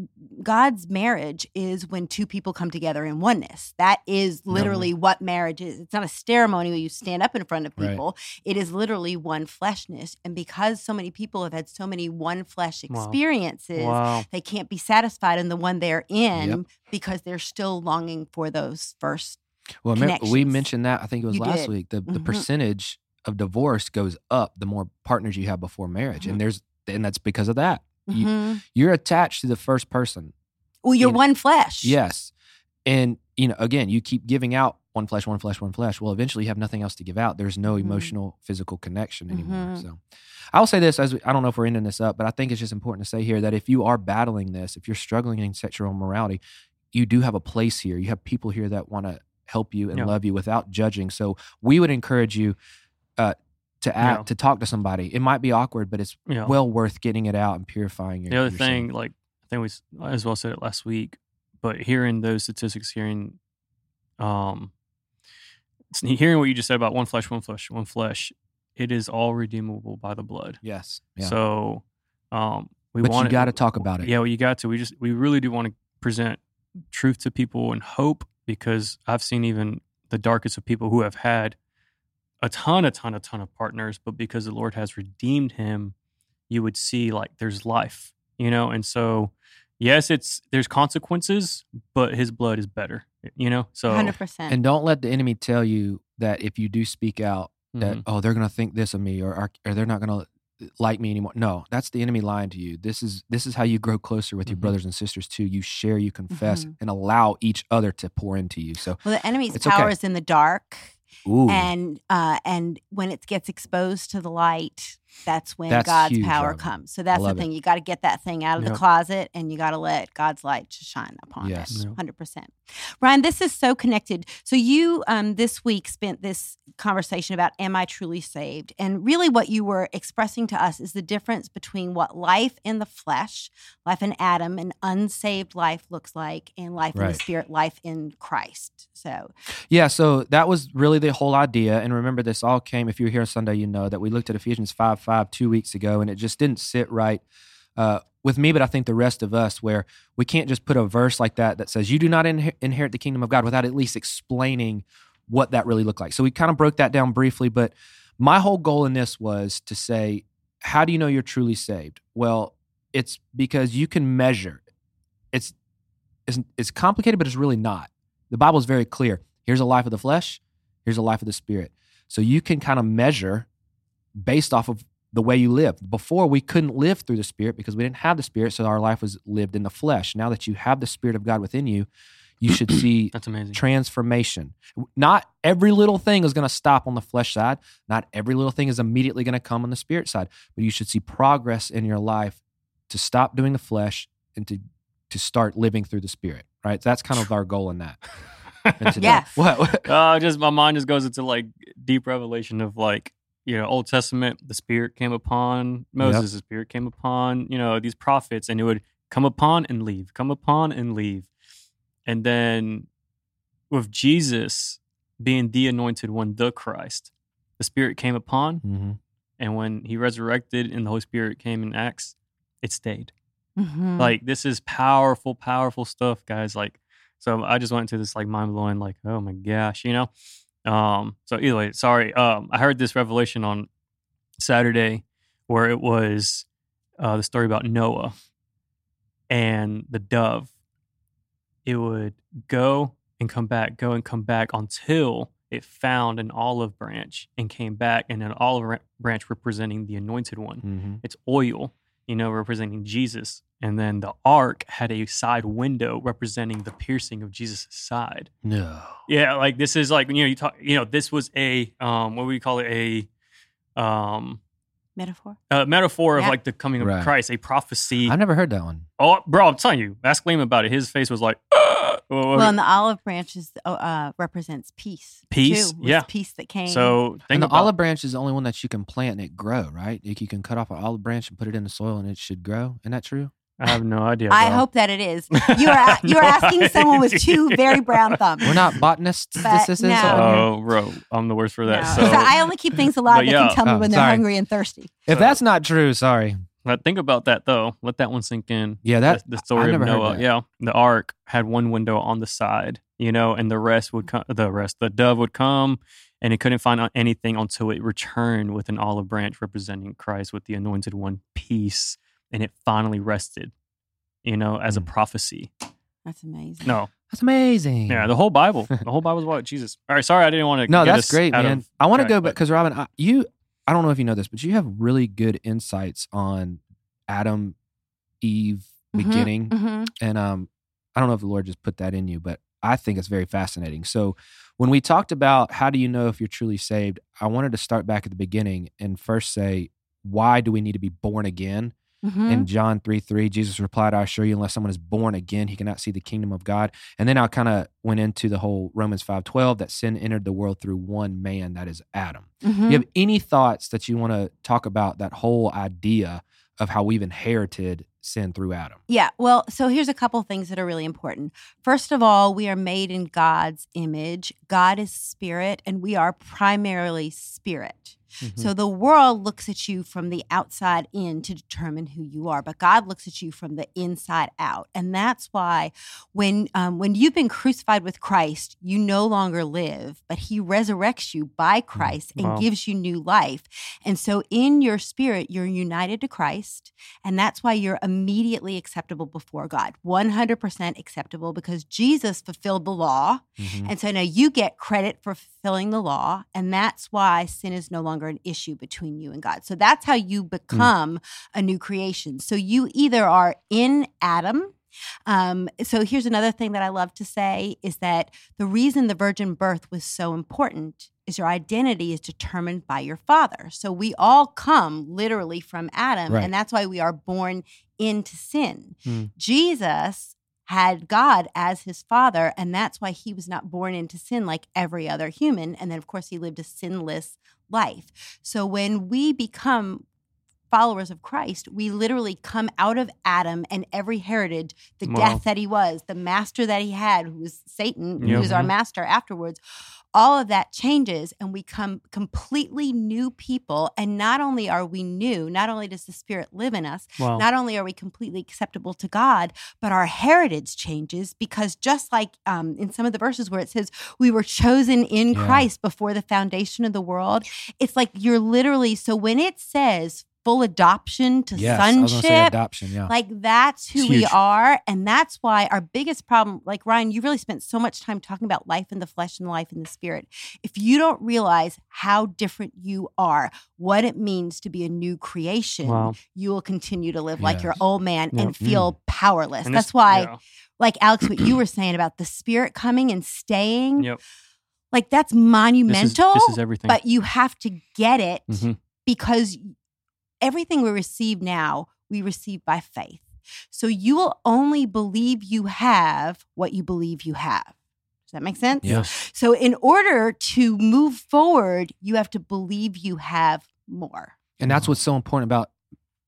God's marriage is when two people come together in oneness. That is literally what marriage is. It's not a ceremony where you stand up in front of Right. people. It is literally one fleshness. And because so many people have had so many one flesh Wow. experiences, Wow. they can't be satisfied in the one they're in Yep. because they're still longing for those first. Well, we mentioned that I think it was You last did. week. The the Mhm. percentage of divorce goes up the more partners you have before marriage, Mhm. and there's and that's because of that. You- Mhm. You're attached to the first person. Well, you're you know, one flesh. Yes, and you know again, you keep giving out one flesh, one flesh, one flesh. Well, eventually you have nothing else to give out. There's no Mhm. emotional, physical connection anymore. Mhm. So, I will say this as we, I don't know if we're ending this up, but I think it's just important to say here that if you are battling this, if you're struggling in sexual immorality, you do have a place here. You have people here that want to help you and Yeah. love you without judging. So we would encourage you uh, to act Yeah. to talk to somebody. It might be awkward, but it's Yeah. well worth getting it out and purifying your. the other thing, like I think we as well said it last week, but hearing those statistics, hearing, um, hearing what you just said about one flesh, one flesh, one flesh, it is all redeemable by the blood. yes, yeah. So, um, we but want you got to talk about it. Yeah, well, you got to. We just we really do want to present truth to people and hope because I've seen even the darkest of people who have had a ton, a ton, a ton of partners, but because the Lord has redeemed him, you would see like there's life, you know. And so, yes, it's there's consequences, but His blood is better, you know. So, Hundred percent. And don't let the enemy tell you that if you do speak out, that mhm. oh they're gonna think this of me or are, or they're not gonna like me anymore. No, that's the enemy lying to you. This is this is how you grow closer with your Mhm. brothers and sisters too. You share, you confess, Mhm. and allow each other to pour into you. So Well, the enemy's power okay. is in the dark, ooh, and uh, and when it gets exposed to the light, that's when That's God's huge, power Robin. comes. So that's the love it. thing. You got to get that thing out of the closet, and you got to let God's light shine upon Yes. it. Yep. Hundred percent. Ryan, this is so connected. So you um, this week spent this conversation about "Am I truly saved?" and really what you were expressing to us is the difference between what life in the flesh, life in Adam, and unsaved life looks like, and life in the spirit, life in Christ. So Yeah, so that was really the whole idea. And remember, this all came, if you were here Sunday, you know that we looked at Ephesians 5 5 two weeks ago, and it just didn't sit right uh, with me, but I think the rest of us, where we can't just put a verse like that that says, You do not inher- inherit the kingdom of God without at least explaining what that really looked like. So we kind of broke that down briefly, but my whole goal in this was to say, How do you know you're truly saved? Well, it's because you can measure. It's, it's, it's complicated, but it's really not the Bible is very clear. Here's a life of the flesh, here's a life of the spirit. So you can kind of measure based off of the way you live. Before we couldn't live through the spirit because we didn't have the spirit, so our life was lived in the flesh. Now that you have the spirit of God within you, you should [CLEARS THROAT] see that's amazing. transformation. Not every little thing is going to stop on the flesh side. Not every little thing is immediately going to come on the spirit side, but you should see progress in your life to stop doing the flesh and to to start living through the spirit. Right? That's kind of our goal in that. [LAUGHS] And Yes. What? what? uh, just my mind just goes into like deep revelation of like you know Old Testament. The Spirit came upon Moses. The Spirit came upon you know these prophets, and it would come upon and leave, come upon and leave, and then with Jesus being the Anointed One, the Christ, the Spirit came upon, Mhm. and when He resurrected and the Holy Spirit came in Acts, it stayed. mhm. Like this is powerful, powerful stuff, guys. Like, so I just went into this like mind blowing, like, oh my gosh, you know. Um. So either way, sorry. Um. I heard this revelation on Saturday, where it was uh, the story about Noah and the dove. It would go and come back, go and come back until it found an olive branch and came back, and an olive branch representing the anointed one Mhm. it's oil, you know, representing Jesus. And then the ark had a side window representing the piercing of Jesus' side. No. Yeah, like this is like you know, you talk you know, this was a um what would we call it? A um metaphor. a metaphor of like the coming of Right. Christ, a prophecy. I've never heard that one. oh bro, I'm telling you, ask Liam about it. His face was like "Ah!" Well, Well, and the olive branches uh, represents peace. Peace, too. Yeah. peace that came. so And the about olive branch is the only one that you can plant and it grow, right? Like you can cut off an olive branch and put it in the soil and it should grow. Isn't that true? I have no idea. I bro. hope that it is. [LAUGHS] You are you are No asking [LAUGHS] someone with two very brown thumbs. We're not botanists. But this is no. Oh, bro, I'm the worst for that. No. So, So I only keep things alive But that can tell me Oh, when they're sorry. hungry and thirsty. If So- that's not true, sorry. But think about that though. Let that one sink in. Yeah, that the, the story of Noah. Yeah, the ark had one window on the side, you know, and the rest would come. The rest, the dove would come, and it couldn't find anything until it returned with an olive branch representing Christ with the anointed one, peace, and it finally rested, you know, as a Mm. prophecy. That's amazing. No, that's amazing. yeah, the whole Bible, [LAUGHS] the whole Bible is about Jesus. All right, sorry, I didn't want to. No, get that's us great, man. of I want to go back but- because Robin, I, you, I don't know if you know this, but you have really good insights on Adam, Eve, Mhm, beginning, mhm. and um, I don't know if the Lord just put that in you, but I think it's very fascinating. So when we talked about how do you know if you're truly saved, I wanted to start back at the beginning and first say why do we need to be born again? Mhm. In John 3 3, Jesus replied, I assure you, unless someone is born again, he cannot see the kingdom of God. And then I kind of went into the whole Romans five twelve that sin entered the world through one man, that is Adam. Mhm. You have any thoughts that you want to talk about that whole idea of how we've inherited sin through Adam? Yeah. Well, so here's a couple things that are really important. First of all, we are made in God's image. God is spirit, and we are primarily spirit. Mhm. So the world looks at you from the outside in to determine who you are, but God looks at you from the inside out, and that's why when um, when you've been crucified with Christ, you no longer live, but He resurrects you by Christ and Wow. gives you new life. And so in your spirit, you're united to Christ, and that's why you're immediately acceptable before God, 100% acceptable because Jesus fulfilled the law. Mhm. And so now you get credit for fulfilling the law. And that's why sin is no longer an issue between you and God. So that's how you become a new creation. So you either are in Adam. Um, so here's another thing that I love to say is that the reason the virgin birth was so important is your identity is determined by your father. So we all come literally from Adam, Right. and that's why we are born into sin. Hmm. Jesus had God as his father, and that's why he was not born into sin like every other human. And then, of course, he lived a sinless life. So when we become followers of Christ, we literally come out of Adam and every heritage, the Wow. death that he was, the master that he had, who was Satan, who was our master afterwards. All of that changes, and we come completely new people. And not only are we new, not only does the Spirit live in us, Wow. not only are we completely acceptable to God, but our heritage changes because just like um, in some of the verses where it says we were chosen in Yeah. Christ before the foundation of the world, it's like you're literally so when it says full adoption to Yes, I was say sonship. adoption. Yeah. Like that's who we are. And that's why our biggest problem, like Ryan, you really spent so much time talking about life in the flesh and life in the spirit. If you don't realize how different you are, what it means to be a new creation, Wow. you will continue to live like your old man Yeah. and feel powerless. And That's why, yeah. like Alex, what you were [CLEARS THROAT] saying about the spirit coming and staying, Yep. like that's This is, monumental, this is everything. but you have to get it Mhm. because everything we receive now, we receive by faith. So you will only believe you have what you believe you have. Does that make sense? Yes. So in order to move forward, you have to believe you have more. and that's what's so important about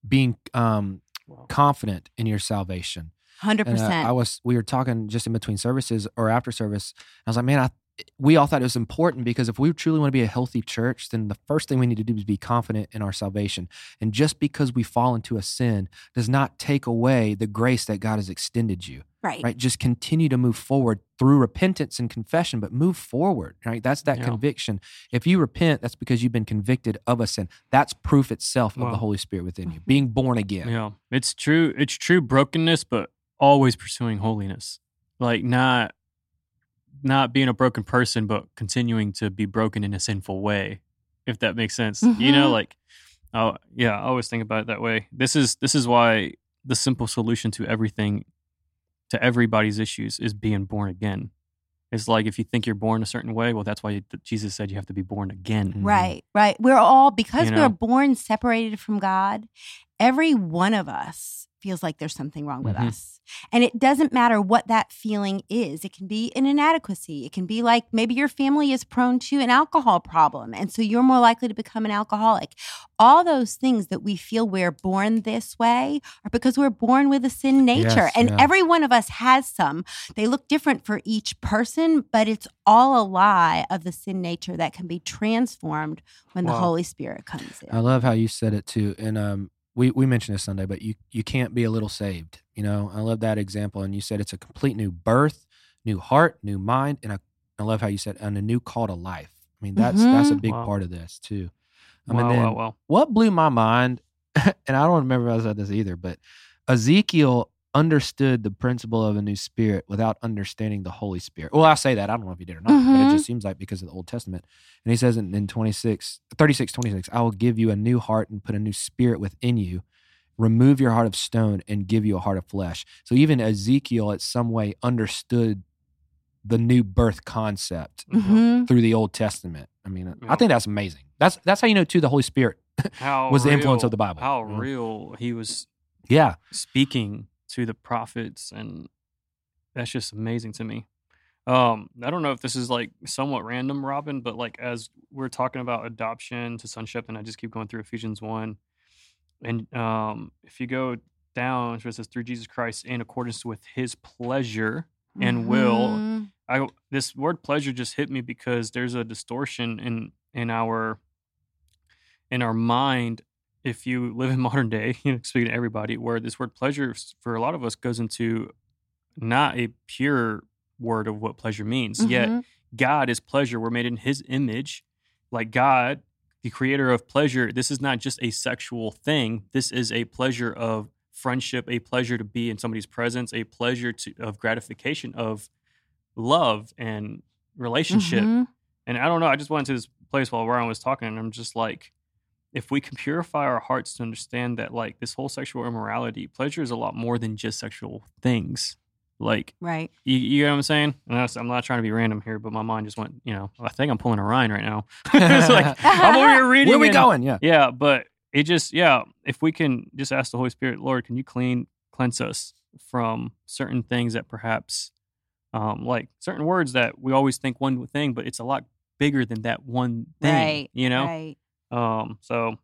being um, confident in your salvation. 100%. And uh, I was, we were talking just in between services or after service. I was like, man, I, we all thought it was important because if we truly want to be a healthy church, then the first thing we need to do is be confident in our salvation. And just because we fall into a sin does not take away the grace that God has extended you, right. right? Just continue to move forward through repentance and confession, but move forward, right? That's that Yeah. conviction. If you repent, that's because you've been convicted of a sin. That's proof itself of the Holy Spirit within you, Mhm. being born again. Yeah, it's true. It's true brokenness, but always pursuing holiness. Like not not being a broken person, but continuing to be broken in a sinful way. If that makes sense, you know, Mhm. like oh yeah, I always think about it that way. This is this is why the simple solution to everything, to everybody's issues, is being born again. It's like if you think you're born a certain way, well, that's why Jesus said you have to be born again. Mhm. Right, right. We're all, because You we're born separated from God, every one of us feels like there's something wrong with Mhm. us. And it doesn't matter what that feeling is. It can be an inadequacy. It can be like maybe your family is prone to an alcohol problem. And so you're more likely to become an alcoholic. All those things that we feel we're born this way are because we're born with a sin nature. Yes, and yeah. every one of us has some. They look different for each person, but it's all a lie of the sin nature that can be transformed when the Holy Spirit comes in. I love how you said it too. And um, we we mentioned this Sunday, but you you can't be a little saved. You know, I love that example. And you said it's a complete new birth, new heart, new mind, and I love how you said and a new call to life. I mean, that's that's a Mhm. big Wow. part of this too. Wow, and then wow, wow. what blew my mind, [LAUGHS] and I don't remember if I said this either, but Ezekiel understood the principle of a new spirit without understanding the Holy Spirit. Well, I say that. I don't know if he did or not, but Mhm. it just seems like because of the Old Testament. And he says in, in 26, 36, 26, I will give you a new heart and put a new spirit within you, remove your heart of stone and give you a heart of flesh. So even Ezekiel, at some way, understood the new birth concept Mhm. through the Old Testament. I mean, I think that's amazing. That's that's how you know too the Holy Spirit [LAUGHS] How was the influence of the Bible. How Yeah. real he was Yeah. speaking to the prophets and that's just amazing to me um i don't know if this is like somewhat random robin but like as we're talking about adoption to sonship and i just keep going through ephesians 1 and um if you go down it says through jesus christ in accordance with his pleasure and will Mhm. I this word pleasure just hit me because there's a distortion in in our in our mind if you live in [LAUGHS] modern day, you know, speaking to everybody, where this word pleasure for a lot of us goes into not a pure word of what pleasure means. Yet Mhm. God is pleasure. We're made in his image. Like God, the creator of pleasure, this is not just a sexual thing. This is a pleasure of friendship, a pleasure to be in somebody's presence, a pleasure to of gratification of love and relationship. Mhm. And I don't know, I just went to this place while Ryan was talking, and I'm just like, if we can purify our hearts to understand that like this whole sexual immorality, pleasure is a lot more than just sexual things. Like Right. you, you know what I'm saying? And that's, I'm not trying to be random here, but my mind just went, you know, I think I'm pulling a Ryan right now. [LAUGHS] it's like [LAUGHS] I'm over here reading. Where are we and- going? Yeah. Yeah, but it just yeah, if we can just ask the Holy Spirit, Lord, can you clean cleanse us from certain things that perhaps um like certain words that we always think one thing, but it's a lot bigger than that one thing. Right. You know? Right. Um so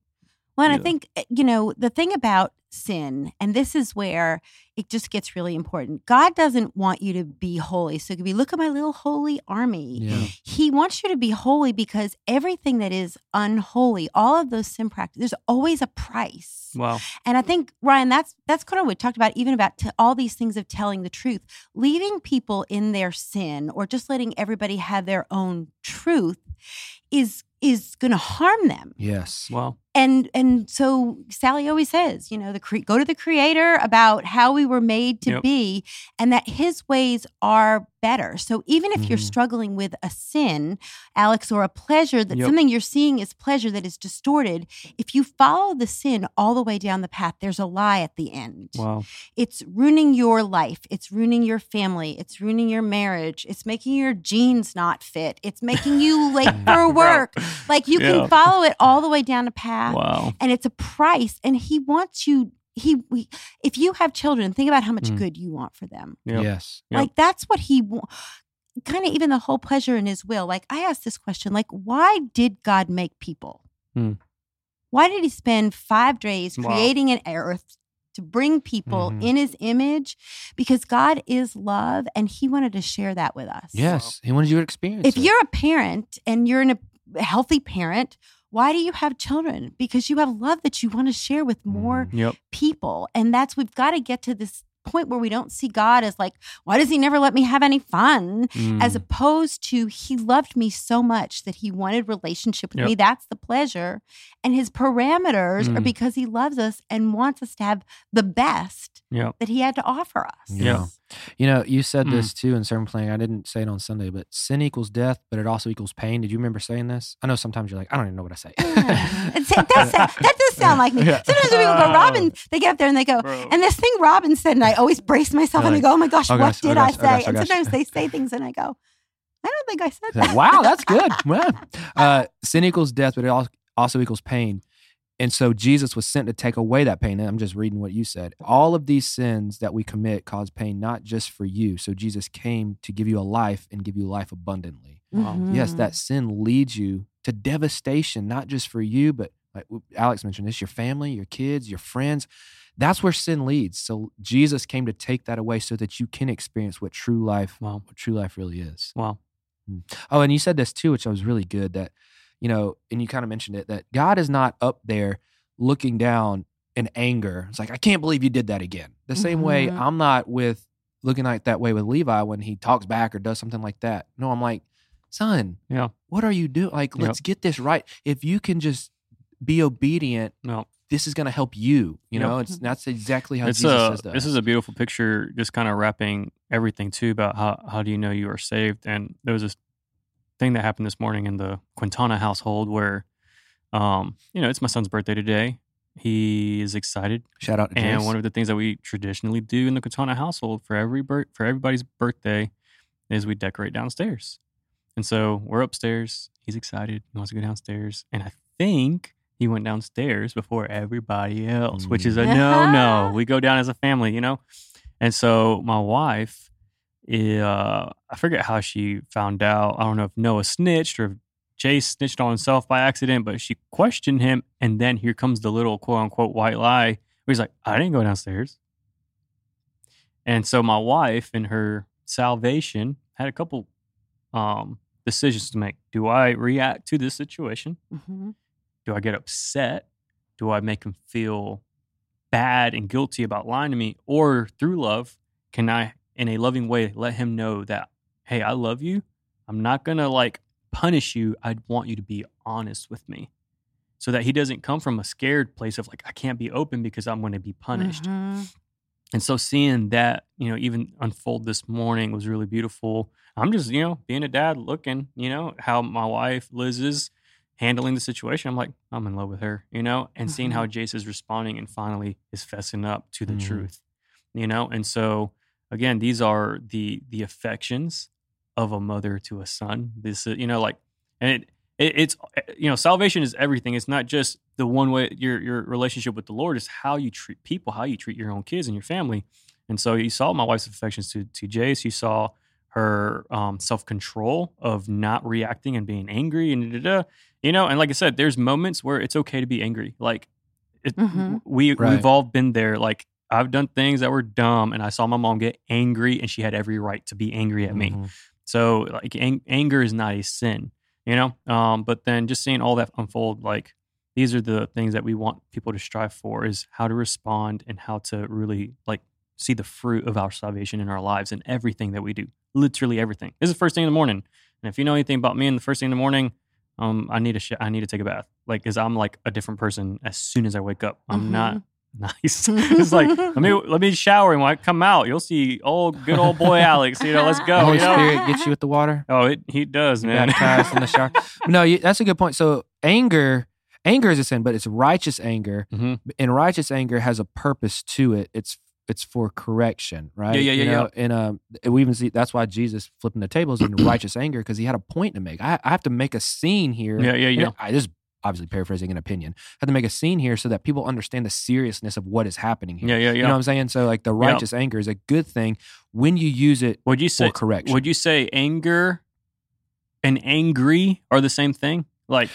Well, and I think, uh, you know, the thing about sin, and this is where it just gets really important. God doesn't want you to be holy. So it could be, look at my little holy army. Yeah. He wants you to be holy because everything that is unholy, all of those sin practices, there's always a price. wow. And I think Ryan, that's that's kind of what we talked about, even about t- all these things of telling the truth, leaving people in their sin, or just letting everybody have their own truth, is is going to harm them. Yes. Wow. And and so Sally always says, you know, the cre- go to the Creator about how we were made to Yep. be, and that His ways are better. So even if you're Mhm. struggling with a sin, Alex, or a pleasure that Yep. something you're seeing is pleasure that is distorted, if you follow the sin all the way down the path, there's a lie at the end. Wow. It's ruining your life. It's ruining your family. It's ruining your marriage. It's making your jeans not fit. It's making you late [LAUGHS] for work. Like you Yeah. can follow it all the way down the path Wow. and it's a price and he wants you he we, if you have children think about how much Mm. good you want for them Yep. Yes. Yep. like that's what he wa- kind of even the whole pleasure in his will like i asked this question like why did god make people Mm. why did he spend five days Wow. creating an earth to bring people Mhm. in his image because god is love and he wanted to share that with us Yes. He wanted you to experience if it. you're a parent and you're in a healthy parent why do you have children because you have love that you want to share with more Yep. people and that's we've got to get to this point where we don't see god as like why does he never let me have any fun as Mm. opposed to he loved me so much that he wanted relationship with Yep. me that's the pleasure and his parameters are Mm. because he loves us and wants us to have the best Yep. that he had to offer us Yeah. You know, you said Mm. this too in sermon planning. I didn't say it on Sunday, but sin equals death, but it also equals pain. Did you remember saying this? I know sometimes you're like, I don't even know what I say. Yeah. It's- does sound- that does sound like me [LAUGHS] Yeah. sometimes when people go robin they get up there and they go Bro. And this thing Robin said, and I always brace myself and I go, oh my gosh, oh what gosh, oh did gosh, I oh say? gosh, oh and gosh. sometimes they say things and I go, I don't think I said that. wow, that's good. Wow. Uh, sin equals death, but it also equals pain. And so Jesus was sent to take away that pain. And I'm just reading what you said. All of these sins that we commit cause pain, not just for you. So Jesus came to give you a life and give you life abundantly. Wow. Mm-hmm. Yes, that mm-hmm. sin leads you to devastation, not just for you, but like Alex mentioned this, your family, your kids, your friends. That's where sin leads. So Jesus came to take that away so that you can experience what true life, Wow. what true life really is. Wow. Hmm. Oh, and you said this too, which I was really good that, you know, and you kind of mentioned it that God is not up there looking down in anger. It's like, I can't believe you did that again. The same way Mhm. I'm not with looking like that way with Levi when he talks back or does something like that. No, I'm like, son, Yeah. what are you doing? Like, Yep. let's get this right. If you can just be obedient, No. this is going to help you. You Yep. know, it's [LAUGHS] that's exactly how it's Jesus a says that. this is a beautiful picture just kind of wrapping everything too about how how do you know you are saved and there was this thing that happened this morning in the quintana household where um you know it's my son's birthday today he is excited shout out to and Jace. one of the things that we traditionally do in the quintana household for every bir- for everybody's birthday is we decorate downstairs and so we're upstairs he's excited he wants to go downstairs and i think he went downstairs before everybody else, which Mm. is a no no. We go down as a family, you know? And so my wife, uh, I forget how she found out. I don't know if Noah snitched or if Jace snitched on himself by accident, but she questioned him. And then here comes the little quote unquote white lie where he's like, I didn't go downstairs. And so my wife, in her salvation, had a couple um, decisions to make. Do I react to this situation? Mhm. Do I get upset? Do I make him feel bad and guilty about lying to me? Or through love, can I, in a loving way, let him know that, hey, I love you. I'm not going to like punish you. I'd want you to be honest with me so that he doesn't come from a scared place of like, I can't be open because I'm going to be punished. Mhm. And so seeing that, you know, even unfold this morning was really beautiful. I'm just, you know, being a dad, looking, you know, how my wife Liz is handling the situation. I'm like, I'm in love with her, you know, and seeing how Jace is responding and finally is fessing up to the Mhm. truth, you know. And so again, these are the the affections of a mother to a son. This, you know, like, and it, it it's you know, salvation is everything. It's not just the one way your your relationship with the Lord is how you treat people, how you treat your own kids and your family. And so you saw my wife's affections to to Jace. You saw her um, self control of not reacting and being angry and da, da, da. you know. And like I said, there's moments where it's okay to be angry. Like it, Mhm. we Right. we've all been there. Like I've done things that were dumb, and I saw my mom get angry, and she had every right to be angry at me. Mhm. So like ang- anger is not a sin, you know. Um, but then just seeing all that unfold, like these are the things that we want people to strive for: is how to respond and how to really like see the fruit of our salvation in our lives and everything that we do. Literally everything. This is the first thing in the morning, and if you know anything about me, in the first thing in the morning, um, I need a sh- I need to take a bath, like because I'm like a different person as soon as I wake up. I'm Mhm. not [LAUGHS] nice. it's like [LAUGHS] let me let me shower and when I come out, you'll see oh good old boy [LAUGHS] Alex. You know, let's go. Holy you know? Spirit gets you with the water. Oh, it, he does, man. Baptized in the shower. No, you, that's a good point. So anger, anger is a sin, but it's righteous anger. hmm And righteous anger has a purpose to it. It's it's for correction, right? Yeah, yeah, You yeah, know, And um, we even see that's why Jesus flipping the tables in [CLEARS THROAT] righteous anger because he had a point to make. I, I have to make a scene here. Yeah, yeah, yeah. I just obviously paraphrasing an opinion. I have to make a scene here so that people understand the seriousness of what is happening here. Yeah, yeah, yeah. You know what I'm saying? So like the righteous anger is a good thing when you use it would you say for correction. would you say anger and angry are the same thing? Like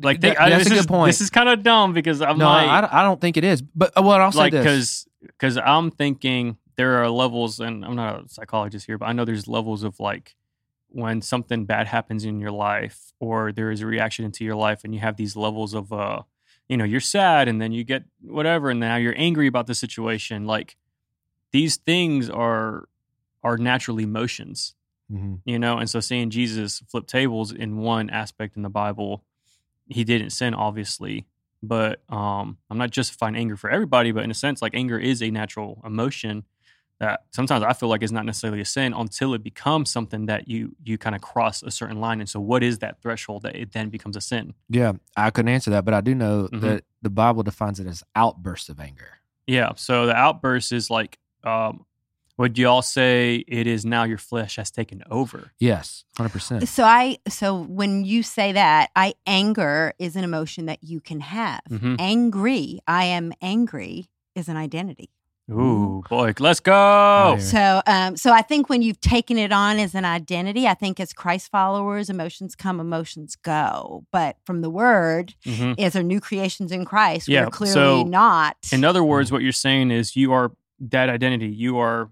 like they, I, that's this a good is, point. This is kind of dumb because I'm no, like I, don't- I don't think it is. But uh, well, I'll say like this. because because I'm thinking there are levels, and I'm not a psychologist here, but I know there's levels of like when something bad happens in your life, or there is a reaction into your life, and you have these levels of uh, you know, you're sad, and then you get whatever, and now you're angry about the situation. Like these things are are natural emotions, Mhm. you know, and so seeing Jesus flip tables in one aspect in the Bible, he didn't sin, obviously, but um, I'm not justifying anger for everybody, but in a sense, like anger is a natural emotion that sometimes I feel like is not necessarily a sin until it becomes something that you you kind of cross a certain line. And so, what is that threshold that it then becomes a sin? Yeah, I couldn't answer that, but I do know Mhm. that the Bible defines it as outbursts of anger. Yeah. So the outburst is like, um, would you all say it is now your flesh has taken over? Yes, hundred percent. So I so when you say that, I anger is an emotion that you can have. Mhm. Angry, I am angry is an identity. Ooh, boy, let's go. So um so I think when you've taken it on as an identity, I think as Christ followers, emotions come, emotions go. But from the word, Mhm. as our new creations in Christ, Yeah, we're clearly so not. In other words, what you're saying is you are that identity. You are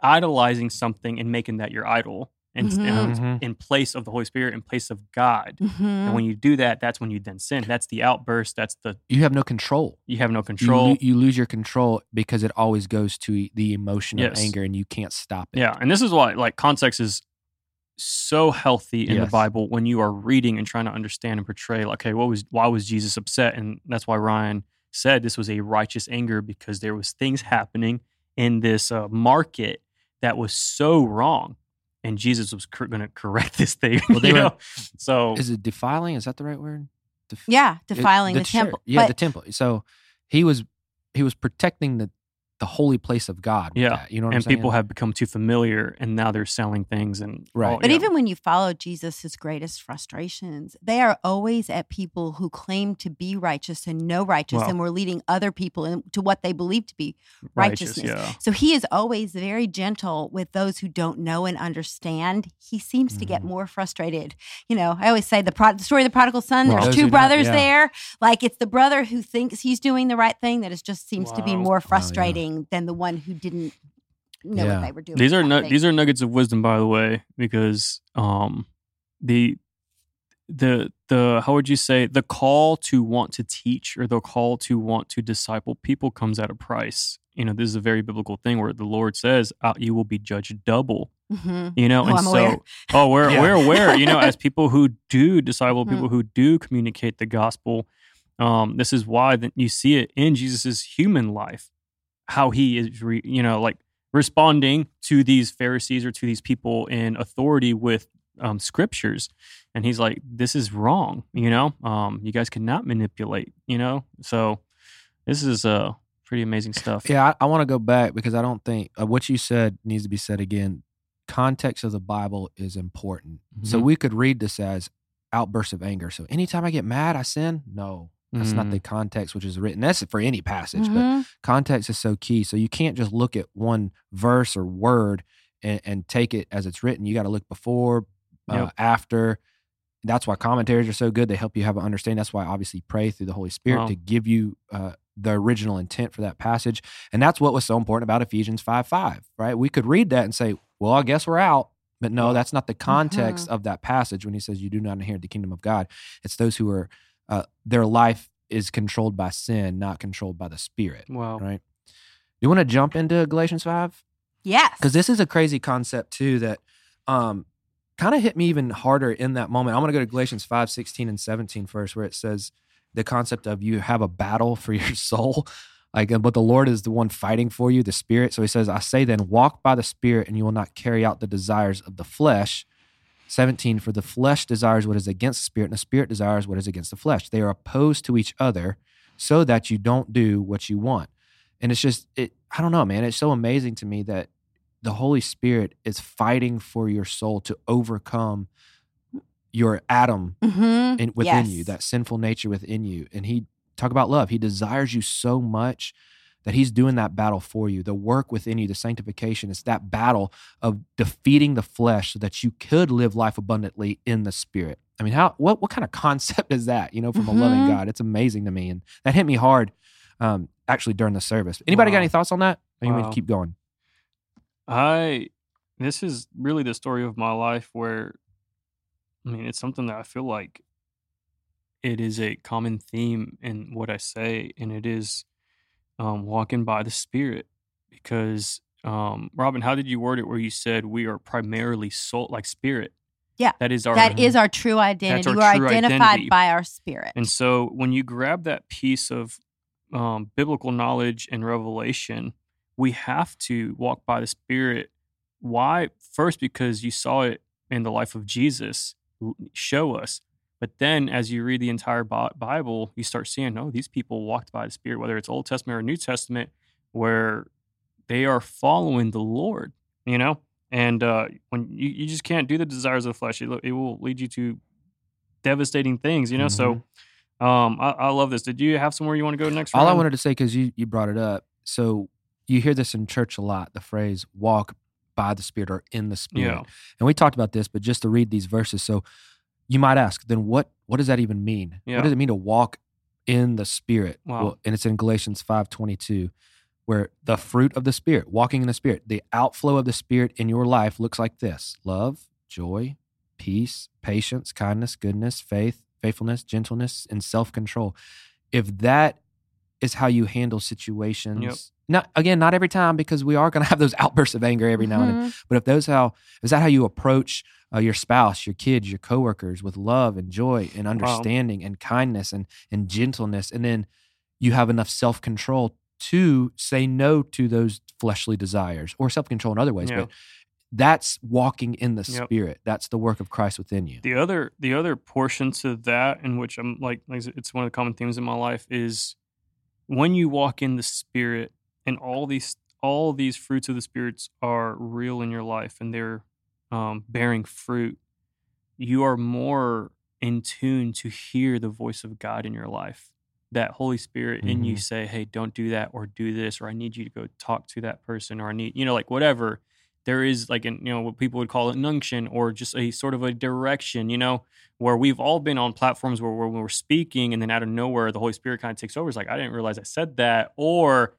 idolizing something and making that your idol, and, Mhm. and Mhm. in place of the Holy Spirit, in place of God. Mhm. And when you do that, that's when you then sin. That's the outburst. That's the You have no control. you have no control. lo- you lose your control because it always goes to the emotion Yes. of anger, and you can't stop it. Yeah, and this is why like context is so healthy in the Bible when you are reading and trying to understand and portray like, okay, what was why was Jesus upset? And that's why Ryan said this was a righteous anger because there was things happening in this uh, market that was so wrong, and Jesus was cor- going to correct [LAUGHS] this thing. Well, they you were- know? So Is it defiling? Is that the right word? Def- yeah, it- defiling the, church. temple. Yeah, but the temple. So he was he was protecting the the holy place of God. Yeah. that, you know what and I'm saying? people have become too familiar, and now they're selling things and Right. all- But yeah. even when you follow Jesus' greatest frustrations, they are always at people who claim to be righteous and know righteous, Well- and we're leading other people into what they believe to be righteous, righteousness. yeah, So he is always very gentle with those who don't know and understand. He seems to get Mhm. more frustrated. You know, I always say the, pro- the story of the prodigal son. Well, there's two who don't- brothers yeah. there. Like it's the brother who thinks he's doing the right thing that is just seems to be Wow. more yeah. Frustrating than the one who didn't know Yeah. what they were doing. these are nu- these are nuggets of wisdom, by the way, because um, the the the how would you say the call to want to teach or the call to want to disciple people comes at a price. You know, this is a very biblical thing where the Lord says, uh, "You will be judged double." Mhm. You know, Oh, and I'm so aware. oh, we're Yeah. we're aware. You know, as [LAUGHS] people who do disciple, Mhm. people who do communicate the gospel, um, this is why that you see it in Jesus's human life, how he is, re, you know, like responding to these Pharisees or to these people in authority with um, scriptures, and he's like, "This is wrong." You know, um, you guys cannot manipulate. You know, so this is uh pretty amazing stuff. Yeah, I, I want to go back because I don't think uh, what you said needs to be said again. Context of the Bible is important. So Mhm. we could read this as outbursts of anger. So anytime I get mad, I sin. No, that's not Mm. the context which is written. That's for any passage, but Mhm. context is so key. So you can't just look at one verse or word and, and take it as it's written. You got to look before, uh, after. That's why commentaries are so good. They help you have an understanding. That's why obviously pray through the Holy Spirit Wow. to give you uh, the original intent for that passage. And that's what was so important about Ephesians 5 5, right? We could read that and say, well, I guess we're out. But no, that's not the context Mm-hmm. of that passage when he says, you do not inherit the kingdom of God. It's those who are, uh, their life is controlled by sin, not controlled by the Spirit, Wow. right? You want to jump into Galatians 5? Yes. because this is a crazy concept too that um kind of hit me even harder in that moment. I'm going to go to Galatians 5, 16 and 17 first, where it says the concept of you have a battle [LAUGHS] for your soul. Like, but the Lord is the one fighting for you, the Spirit. So he says, I say then, walk by the Spirit, and you will not carry out the desires of the flesh. 17, for the flesh desires what is against the Spirit, and the Spirit desires what is against the flesh. They are opposed to each other so that you don't do what you want. And it's just, it, I don't know, man. It's so amazing to me that the Holy Spirit is fighting for your soul to overcome your Adam Mhm. in, within you, that sinful nature within you. And he talk about love. He desires you so much that he's doing that battle for you. The work within you, the sanctification, it's that battle of defeating the flesh so that you could live life abundantly in the spirit. I mean, how what what kind of [LAUGHS] concept is that? You know, from a loving Mhm. God, it's amazing to me, and that hit me hard. Um, actually, during the service. Anybody got any thoughts on that? Or you want Wow. to keep going? I this is really the story of my life where I mean it's something that I feel like it is a common theme in what I say and it is um walking by the spirit because um Robin how did you word it where you said we are primarily soul like spirit Yeah. that is our That is our true identity. our you are true identified identity. by our spirit. And so when you grab that piece of um, biblical knowledge and revelation, we have to walk by the Spirit. Why? First, because you saw it in the life of Jesus show us. But then as you read the entire Bible, you start seeing, oh, these people walked by the Spirit, whether it's Old Testament or New Testament, where they are following the Lord, you know? And uh, when you, you just can't do the desires of the flesh, it, it will lead you to devastating things, you know? So um, I, I love this. Did you have somewhere you want to go next? All I wanted to say, because you, you brought it up, so you hear this in church a lot the phrase walk by the Spirit or in the Spirit. Yeah. And we talked about this, but just to read these verses. So you might ask, then what, what does that even mean? Yeah. What does it mean to walk in the Spirit? Wow. and it's in Galatians 5.22, where the fruit of the Spirit, walking in the Spirit, the outflow of the Spirit in your life looks like this love, joy, peace, patience, kindness, goodness, faith, faithfulness, gentleness, and self control. If that is how you handle situations, Yep. Not again, not every time because we are going [LAUGHS] to have those outbursts of anger every now and then. Mhm. But if those how is that how you approach uh, your spouse, your kids, your coworkers with love and joy and understanding and kindness and and gentleness, and then you have enough self control to say no to those fleshly desires or self control in other ways. Yeah. But that's walking in the Yep. spirit. That's the work of Christ within you. The other the other portion to that, in which I'm like, like I said, it's one of the common themes in my life, is when you walk in the Spirit, and all these all these fruits of the spirits are real in your life and they're um, bearing fruit, you are more in tune to hear the voice of God in your life. That Holy Spirit in you Mhm. say, "Hey, don't do that," or "Do this," or "I need you to go talk to that person," or "I need," you know, like whatever. There is like an, you know, what people would call an unction, or just a sort of a direction, you know, where we've all been on platforms where, where we're speaking, and then out of nowhere, the Holy Spirit kind of takes over. It's like I didn't realize I said that, or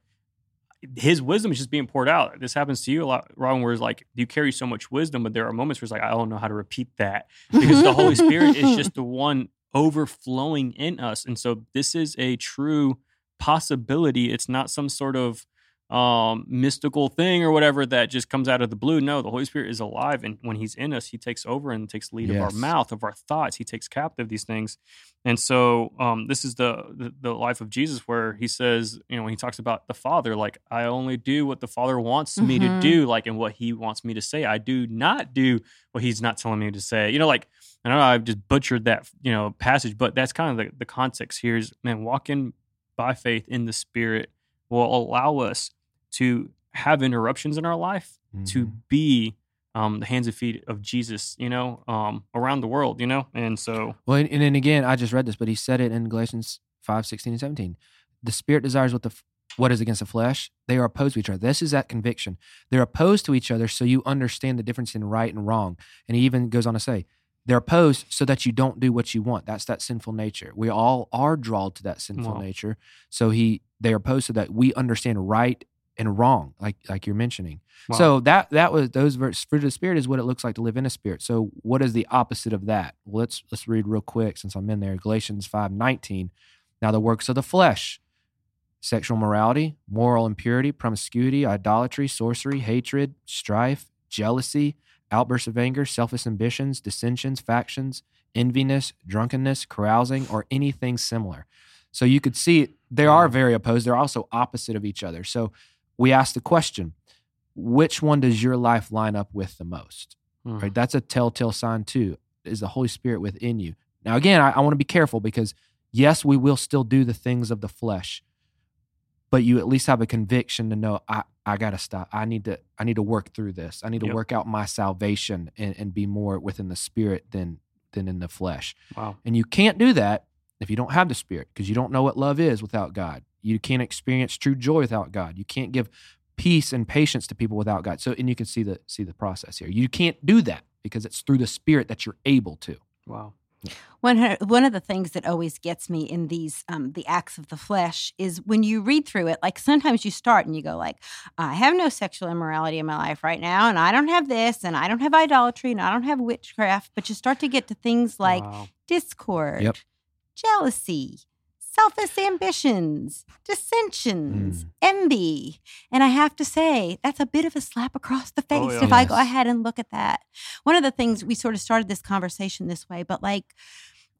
his wisdom is just being poured out. This happens to you a lot, Ron, where it's like you carry so much wisdom, but there are moments where it's like, I don't know how to repeat that because the Holy Spirit is [LAUGHS] just the one overflowing in us. And so this is a true possibility. It's not some sort of um mystical thing or whatever that just comes out of the blue no the holy spirit is alive and when he's in us he takes over and takes lead of our mouth of our thoughts he takes captive these things and so um, this is the, the the life of Jesus, where he says, you know, when he talks about the Father, like I only do what the Father wants me to Mhm. do, like and what He wants me to say. I do not do what He's not telling me to say. You know, like I know I've just butchered that you know passage, but that's kind of the, the context here. Is man, walking by faith in the Spirit will allow us to have interruptions in our life to Mhm. be um, the hands and feet of Jesus, you know, um, around the world, you know, and so Well, and, and then again, I just read this, but he said it in Galatians 5, 16 and 17. The spirit desires what the f- what is against the flesh. They are opposed to each other. This is that conviction. They're opposed to each other so you understand the difference in right and wrong. And he even goes on to say, they're opposed so that you don't do what you want. That's that sinful nature. We all are drawn to that sinful Wow. nature. So he they are opposed so that we understand right and wrong, like like you're mentioning. Wow. So that that was those vers- fruit of the spirit is what it looks like to live in a spirit. So what is the opposite of that? Well, let's let's read real quick since I'm in there. Galatians five nineteen. Now the works of the flesh: sexual morality, moral impurity, promiscuity, idolatry, sorcery, hatred, strife, jealousy, outbursts of anger, selfish ambitions, dissensions, factions, enviness, drunkenness, carousing, or anything similar. So you could see they are very opposed. They're also opposite of each other. So we ask the question which one does your life line up with the most mm, right that's a telltale sign too is the holy spirit within you now again i, I want to be careful because yes we will still do the things of the flesh but you at least have a conviction to know i i gotta stop i need to i need to work through this i need to Yep. work out my salvation and, and be more within the spirit than than in the flesh wow, and you can't do that if you don't have the Spirit because you don't know what love is without God. You can't experience true joy without God. You can't give peace and patience to people without God. So, and you can see the see the process here. You can't do that because it's through the Spirit that you're able to. wow, One one of the things that always gets me in these um, the acts of the flesh is when you read through it. Like sometimes you start and you go like, I have no sexual immorality in my life right now, and I don't have this, and I don't have idolatry, and I don't have witchcraft. But you start to get to things like wow. discord, Yep. jealousy, selfish ambitions, dissensions, Mm. envy. And I have to say, that's a bit of a slap across the face Oh, yeah. if I go ahead and look at that. One of the things we sort of started this conversation this way, but like,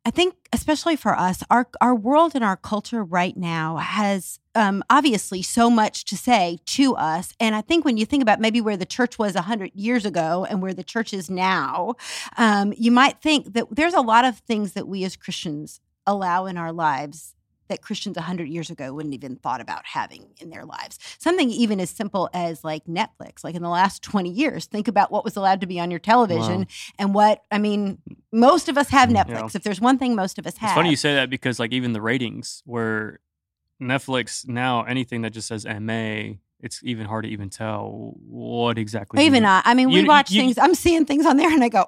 I think, especially for us, our our world and our culture right now has um, obviously so much to say to us. And I think when you think about maybe where the church was hundred years ago and where the church is now, um, you might think that there's a lot of things that we as Christians allow in our lives that Christians 100 years ago wouldn't even thought about having in their lives. Something even as simple as like Netflix, like in the last 20 years, think about what was allowed to be on your television Wow. and what, I mean, most of us have Mm, Netflix. Yeah. If there's one thing most of us have. It's funny you say that because like even the ratings were Netflix now anything that just says MA, it's even hard to even tell what exactly. Even you- I, mean, we you- watch you- things, I'm seeing things on there and I go, "Uh,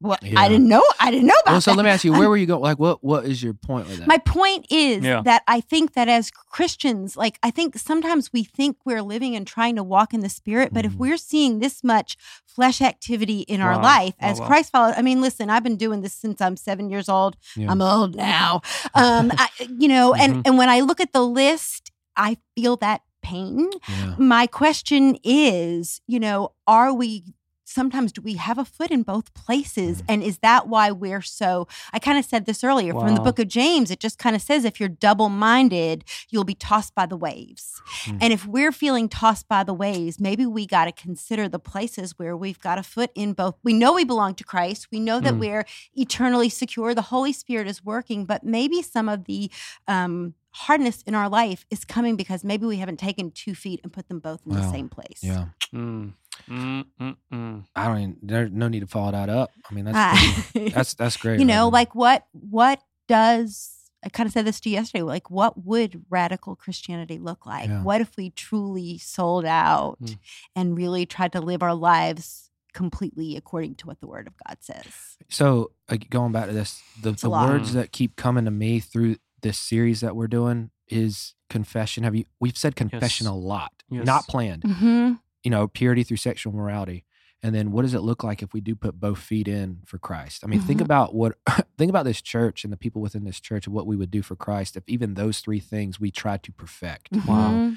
what? Yeah. I didn't know. I didn't know about Well, so that. let me ask you, [LAUGHS] where were you going? Like, what what is your point with that? My point is Yeah. that I think that as Christians, like I think sometimes we think we're living and trying to walk in the spirit, but if Mhm. we're seeing this much flesh activity in our life Wow, as wow. Christ followers, I mean, listen, I've been doing this since I'm seven years old. Yeah. I'm old now. [LAUGHS] Um, I, you know, and Mhm. and when I look at the list, I feel that pain. yeah. My question is, you know, are we sometimes do we have a foot in both places Mhm. and is that why we're so I kind of said this earlier from the book of James it just kind of says if you're double-minded you'll be tossed by the waves. Mm. And if we're feeling tossed by the waves, maybe we got to consider the places where we've got a foot in both. We know we belong to Christ. We know that Mm. we're eternally secure. The Holy Spirit is working, but maybe some of the um hardness in our life is coming because maybe we haven't taken two feet and put them both in the same place. Yeah. Mm. Mm, mm, mm. I don't even, there's no need to follow that up. I mean, that's, pretty- that's, that's [LAUGHS] great. you know, Robin. like what what does I kind of said this to you yesterday. Like, what would radical Christianity look like? Yeah. What if we truly sold out Mm. and really tried to live our lives completely according to what the Word of God says? So like, going back to this, the, the words that keep coming to me through this series that we're doing is confession. Have you? We've said confession Yes. a lot, Yes. not planned. Mm-hmm. You know, purity through sexual morality, and then what does it look like if we do put both feet in for Christ? I mean, think Mhm. about what [LAUGHS] think about this church and the people within this church and what we would do for Christ if even those three things we tried to perfect. Wow.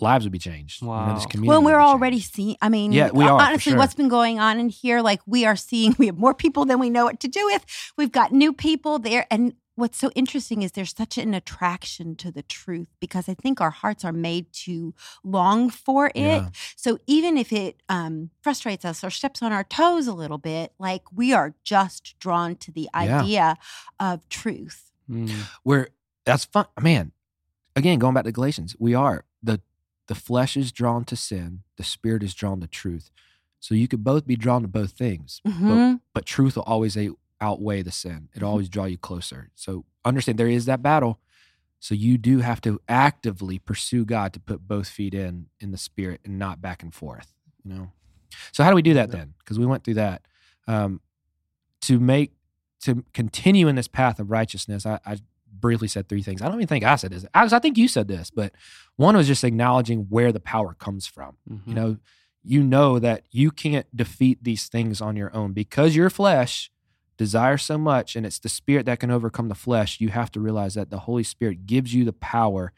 Lives would be changed. You know, this community Well, we're already seeing. I mean, Yeah, we are, honestly, sure. what's been going on in here? Like, we are seeing. We have more people than we know what to do with. We've got new people there, and what's so interesting is there's such an attraction to the truth because I think our hearts are made to long for it. Yeah. So even if it um, frustrates us or steps on our toes a little bit, like we are just drawn to the Yeah. idea of truth. Mm. Where that's fun, man. Again, going back to Galatians, we are the the flesh is drawn to sin, the spirit is drawn to truth. So you could both be drawn to both things, Mhm. but truth will always a- outweigh the sin. It'll always draw you closer. So understand there is that battle. So you do have to actively pursue God to put both feet in in the spirit and not back and forth. You know. So how do we do that then? Because we went through that. Um, to make to continue in this path of righteousness, I, I briefly said three things. I don't even think I said this. Alex, I think you said this, but one was just acknowledging where the power comes from. Mhm. You know, you know that you can't defeat these things on your own because your flesh desires so much and it's the spirit that can overcome the flesh. You have to realize that the Holy Spirit gives you the power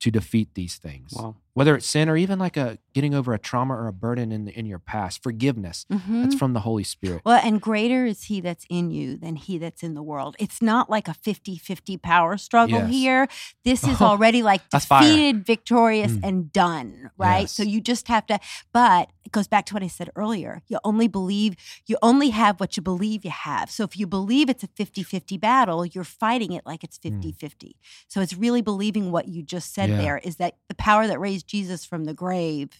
to defeat these things. Wow. Whether it's sin or even like a getting over a trauma or a burden in in your past, forgiveness. Mhm. That's from the Holy Spirit. Well, and greater is he that's in you than he that's in the world. It's not like a 50 50 power struggle Yes. here. This is [LAUGHS] already like defeated, victorious, Mm. and done, right? Yes. So you just have to, but it goes back to what I said earlier. You only believe, you only have what you believe you have. So if you believe it's a 50 50 battle, you're fighting it like it's 50 50. So it's really believing what you just said Mm. Yeah. there is that the power that raised Jesus from the grave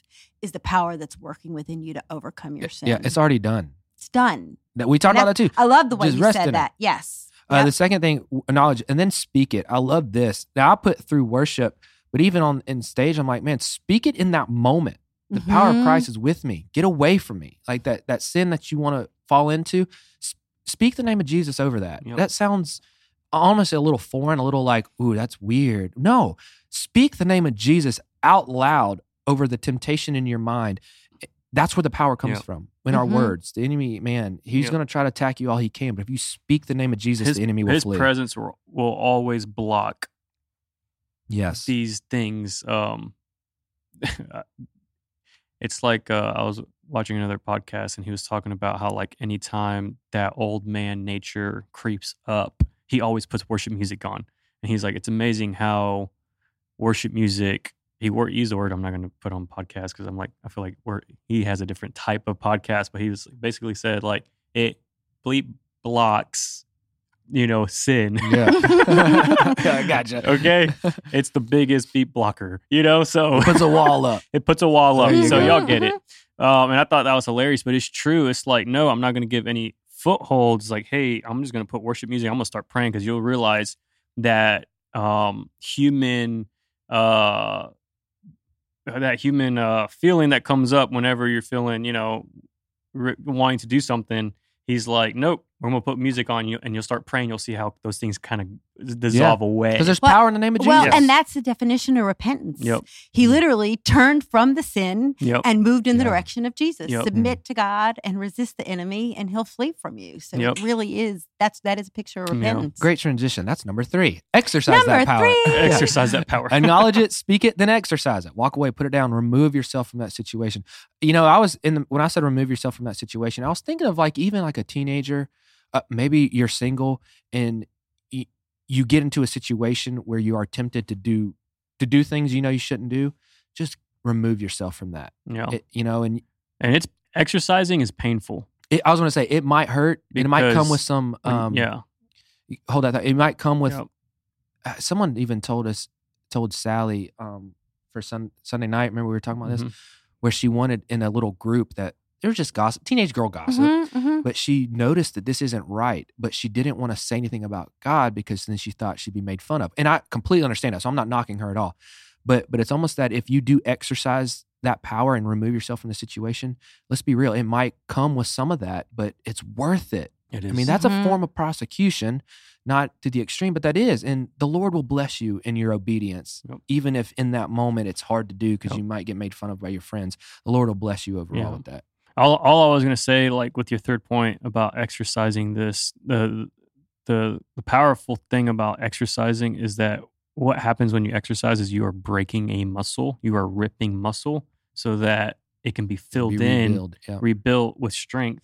is the power that's working within you to overcome your sin. Yeah, it's already done. It's done. That we talked about that too. I love the way Just you rest in said it. that. Yes. Uh, Yep. The second thing, w- acknowledge and then speak it. I love this. Now I put through worship, but even on in stage, I'm like, man, speak it in that moment. The power of Mhm. Christ is with me. Get away from me. Like that that sin that you want to fall into. s- Speak the name of Jesus over that. Yep. That sounds almost a little foreign, a little like, ooh, that's weird. No, speak the name of Jesus out loud over the temptation in your mind. That's where the power comes from. In our Mhm. words, the enemy, man, he's going to try to attack you all he can. But if you speak the name of Jesus, his, the enemy will his flee. presence will, will always block yes. these things. Um, [LAUGHS] it's like uh, I was watching another podcast and he was talking about how like anytime that old man nature creeps up, he always puts worship music on, and he's like, it's amazing how worship music. He wor- used the word I'm not going to put on podcast because I'm like I feel like we're, he has a different type of podcast, but he was basically said like it bleep blocks, you know, sin. Yeah. I [LAUGHS] [LAUGHS] gotcha. Okay. it's the biggest beat blocker, you know. So Puts a wall up. it puts a wall up, [LAUGHS] so go. y'all get it. Um, and I thought that was hilarious, but it's true. It's like, no, I'm not going to give any footholds. Like, hey, I'm just going to put worship music. I'm going to start praying because you'll realize that um, human, uh, that human uh, feeling that comes up whenever you're feeling, you know, re- wanting to do something. He's like, nope, we're to put music on you, and you'll start praying. You'll see how those things kind of dissolve away. Because there's Well- power in the name of Jesus. Well, Jesus. and that's the definition of repentance. Yep. He literally turned from the sin Yep. and moved in the Yeah. direction of Jesus. Yep. Submit to God and resist the enemy, and he'll flee from you. So Yep. it really is that's that is a picture of Yeah. repentance. Great transition. That's number three. Exercise Number that power. three. [LAUGHS] Exercise that power. Acknowledge it, [LAUGHS] speak it, then exercise it. Walk away, put it down, remove yourself from that situation. You know, I was in the, when I said remove yourself from that situation, I was thinking of like even like a teenager, uh, maybe you're single and y- you get into a situation where you are tempted to do to do things you know you shouldn't do. Just remove yourself from that. yeah. It, you know, and and it's exercising is painful. it, I was going to say it might hurt. and it might come with some. Um, yeah. hold that. It might come with Yep. uh, someone even told us, told Sally um, for sun, Sunday night. Remember we were talking about this, Mhm. where she wanted in a little group that there was just gossip, teenage girl gossip. Mhm, mhm. But she noticed that this isn't right, but she didn't want to say anything about God because then she thought she'd be made fun of. And I completely understand that. So I'm not knocking her at all. But but it's almost that if you do exercise that power and remove yourself from the situation, let's be real, it might come with some of that, but it's worth it. It I mean, that's Mhm. a form of prosecution, not to the extreme, but that is. And the Lord will bless you in your obedience, Yep. even if in that moment it's hard to do because Yep. you might get made fun of by your friends. The Lord will bless you overall Yeah. with that. All, all I was gonna say, like with your third point about exercising this, the the the powerful thing about exercising is that what happens when you exercise is you are breaking a muscle, you are ripping muscle so that it can be filled Be in, rebuild. Yeah. rebuilt with strength.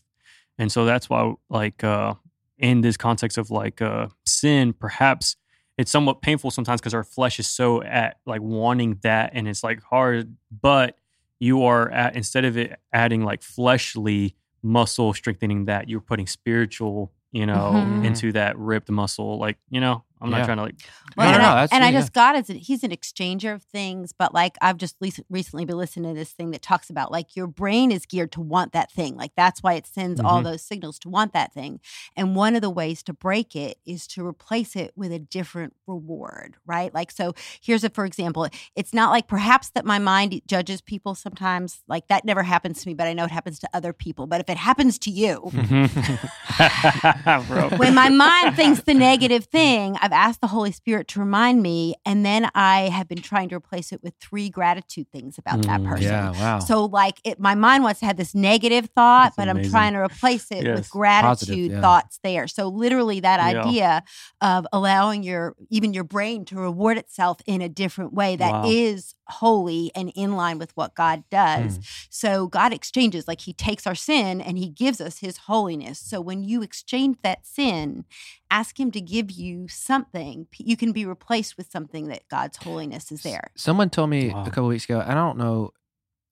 And so that's why like uh in this context of like uh sin, perhaps it's somewhat painful sometimes because our flesh is so at like wanting that and it's like hard, but you are at instead of it adding like fleshly muscle strengthening that, you're putting spiritual, you know, Mhm. into that ripped muscle. Like, you know, I'm not trying to like Well, No, no, and no, I, that's- and I yeah. just God is he's an exchanger of things, but like I've just le- recently been listening to this thing that talks about like your brain is geared to want that thing, like that's why it sends all Mhm. those signals to want that thing, and one of the ways to break it is to replace it with a different reward, right? Like so, here's a for example, it's not like perhaps that my mind judges people sometimes, like that never happens to me, but I know it happens to other people. But if it happens to you, [LAUGHS] [LAUGHS] when my mind thinks the negative thing, I've asked the Holy Spirit to remind me, and then I have been trying to replace it with three gratitude things about that Mm, person. Yeah, wow. So, like, it, my mind wants to have this negative thought, That's but I'm trying to replace it Yes. with gratitude Positive, yeah. thoughts there. So, literally, that Yeah. idea of allowing your even your brain to reward itself in a different way that is Wow. holy and in line with what God does. Mm. So God exchanges, like He takes our sin and He gives us His holiness. So when you exchange that sin, ask Him to give you something. You can be replaced with something that God's holiness is there. Someone told me Wow. a couple weeks ago, and I don't know,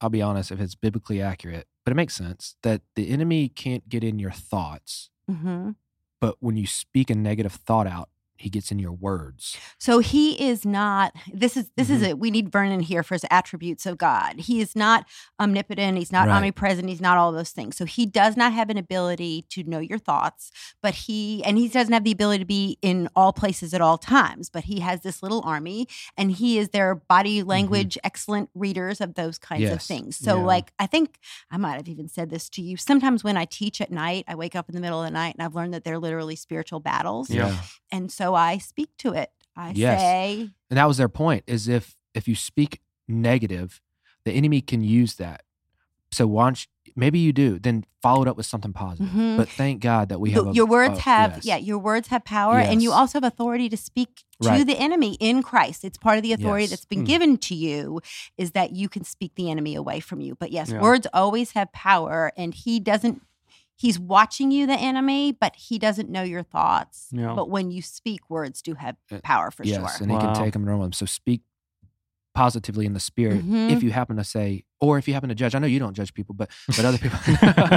I'll be honest if it's biblically accurate, but it makes sense that the enemy can't get in your thoughts, hmm but when you speak a negative thought out, he gets in your words. So he is not. This is this is Mhm. it. We need Vernon here for his attributes of God. He is not omnipotent. He's not Right. omnipresent. He's not all those things. So he does not have an ability to know your thoughts. But he and he doesn't have the ability to be in all places at all times. But he has this little army, and he is their body language excellent readers of those kinds of things. So Yeah. like I think I might have even said this to you. Sometimes when I teach at night, I wake up in the middle of the night, and I've learned that they're literally spiritual battles Yeah. and so I speak to it. I Yes. say, And that was their point is if if you speak negative, the enemy can use that. So once maybe you do, then follow it up with something positive. Mhm. But thank God that we have a- your words a- have, yes. yeah, your words have power, and you also have authority to speak to Right. the enemy in Christ. It's part of the authority Yes. that's been Mm. given to you is that you can speak the enemy away from you. But yes, Yeah. words always have power, and he doesn't. He's watching you, the enemy, but he doesn't know your thoughts. Yeah. But when you speak, words do have Uh, power for yes, sure. and he can take them and run with them. So speak positively in the spirit. Mhm. If you happen to say, or if you happen to judge, I know you don't judge people, but but other people. [LAUGHS]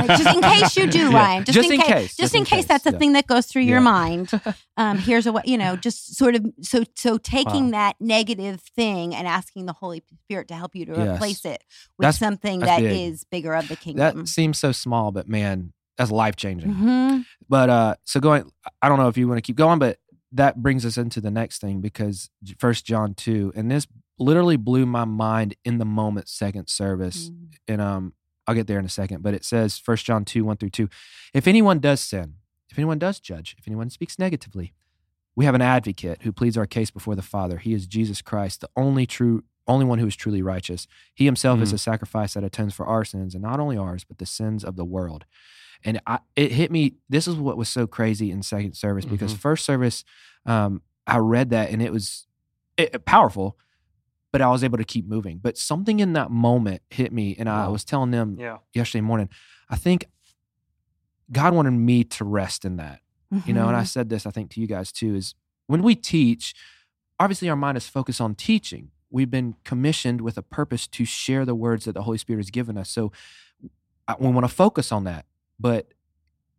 just in case you do, [LAUGHS] Yeah. Ryan. Just, in, case, Just in case that's a yeah. thing that goes through your mind. Um, [LAUGHS] here's a way, you know, just sort of so so taking that negative thing and asking the Holy Spirit to help you to Yes. replace it with That's- something that's that big. is bigger of the kingdom. That seems so small, but man, that's life changing. Mhm. But uh, so going, I don't know if you want to keep going, but that brings us into the next thing because First John two, and this literally blew my mind in the moment. Second service, Mm. and um, I'll get there in a second. But it says First John two one through two. If anyone does sin, if anyone does judge, if anyone speaks negatively, we have an advocate who pleads our case before the Father. He is Jesus Christ, the only true. Only one who is truly righteous. He himself is Mm. a sacrifice that atones for our sins, and not only ours, but the sins of the world. And I, it hit me. This is what was so crazy in second service because Mhm. first service, um, I read that and it was it, powerful, but I was able to keep moving. But something in that moment hit me, and I Wow. was telling them Yeah. yesterday morning. I think God wanted me to rest in that, you know. And I Mhm. said this, I think, to you guys too. Is when we teach, obviously our mind is focused on teaching. We've been commissioned with a purpose to share the words that the Holy Spirit has given us. So I, we want to focus on that. But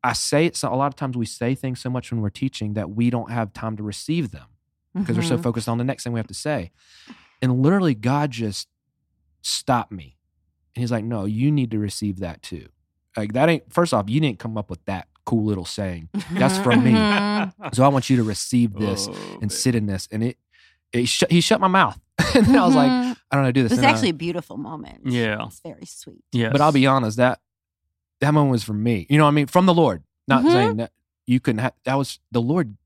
I say it so a lot of times we say things so much when we're teaching that we don't have time to receive them. because we're so Mhm. focused on the next thing we have to say. And literally, God just stopped me. And he's like, no, you need to receive that too. Like, that ain't, first off, you didn't come up with that cool little saying. That's from me. Mhm. So I want you to receive this Oh, and man. sit in this. And it, it shut, he shut my mouth. [LAUGHS] and then I was like, Mhm. I don't know, do this. it was And actually a beautiful moment. Yeah. It's very sweet. Yeah. But I'll be honest, that that moment was from me. You know what I mean? From the Lord. Not Mhm. saying that you couldn't have that was the Lord.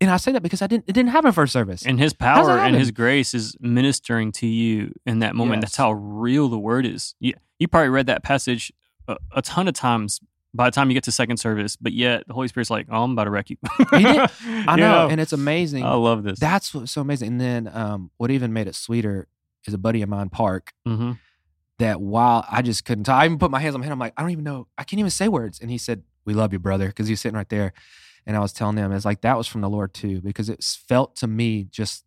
And I say that because I didn't it didn't happen first service. And his power and his grace is ministering to you in that moment. That's how real the word is. You, you probably read that passage a, a ton of times by the time you get to second service, but yet the Holy Spirit's like, oh, I'm about to wreck you. He did. [LAUGHS] I You know, and it's amazing. I love this. That's what's so amazing. And then um, what even made it sweeter is a buddy of mine, Park, hmm that while I just couldn't talk, I even put my hands on my head. I'm like, I don't even know. I can't even say words. And he said, We love you, brother, because he was sitting right there. And I was telling him, it's like that was from the Lord too, because it felt to me just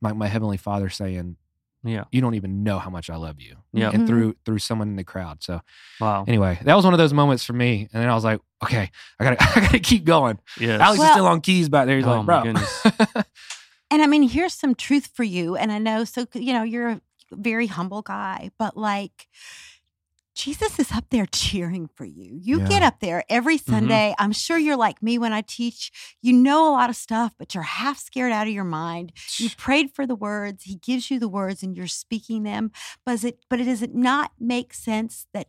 like my heavenly Father saying, Yeah. You don't even know how much I love you. Yeah. And through mm-hmm. through someone in the crowd. So Wow. anyway, that was one of those moments for me. And then I was like, okay, I gotta [LAUGHS] I gotta keep going. Yeah. Alex Well- is still on keys back there. He's Oh, like, my bro. goodness. [LAUGHS] And I mean, here's some truth for you. And I know, so, you know, you're a very humble guy, but like, Jesus is up there cheering for you. You Yeah. get up there every mm-hmm. Sunday. I'm sure you're like me when I teach. You know a lot of stuff, but you're half scared out of your mind. You prayed for the words. He gives you the words and you're speaking them. But is it but does it not make sense that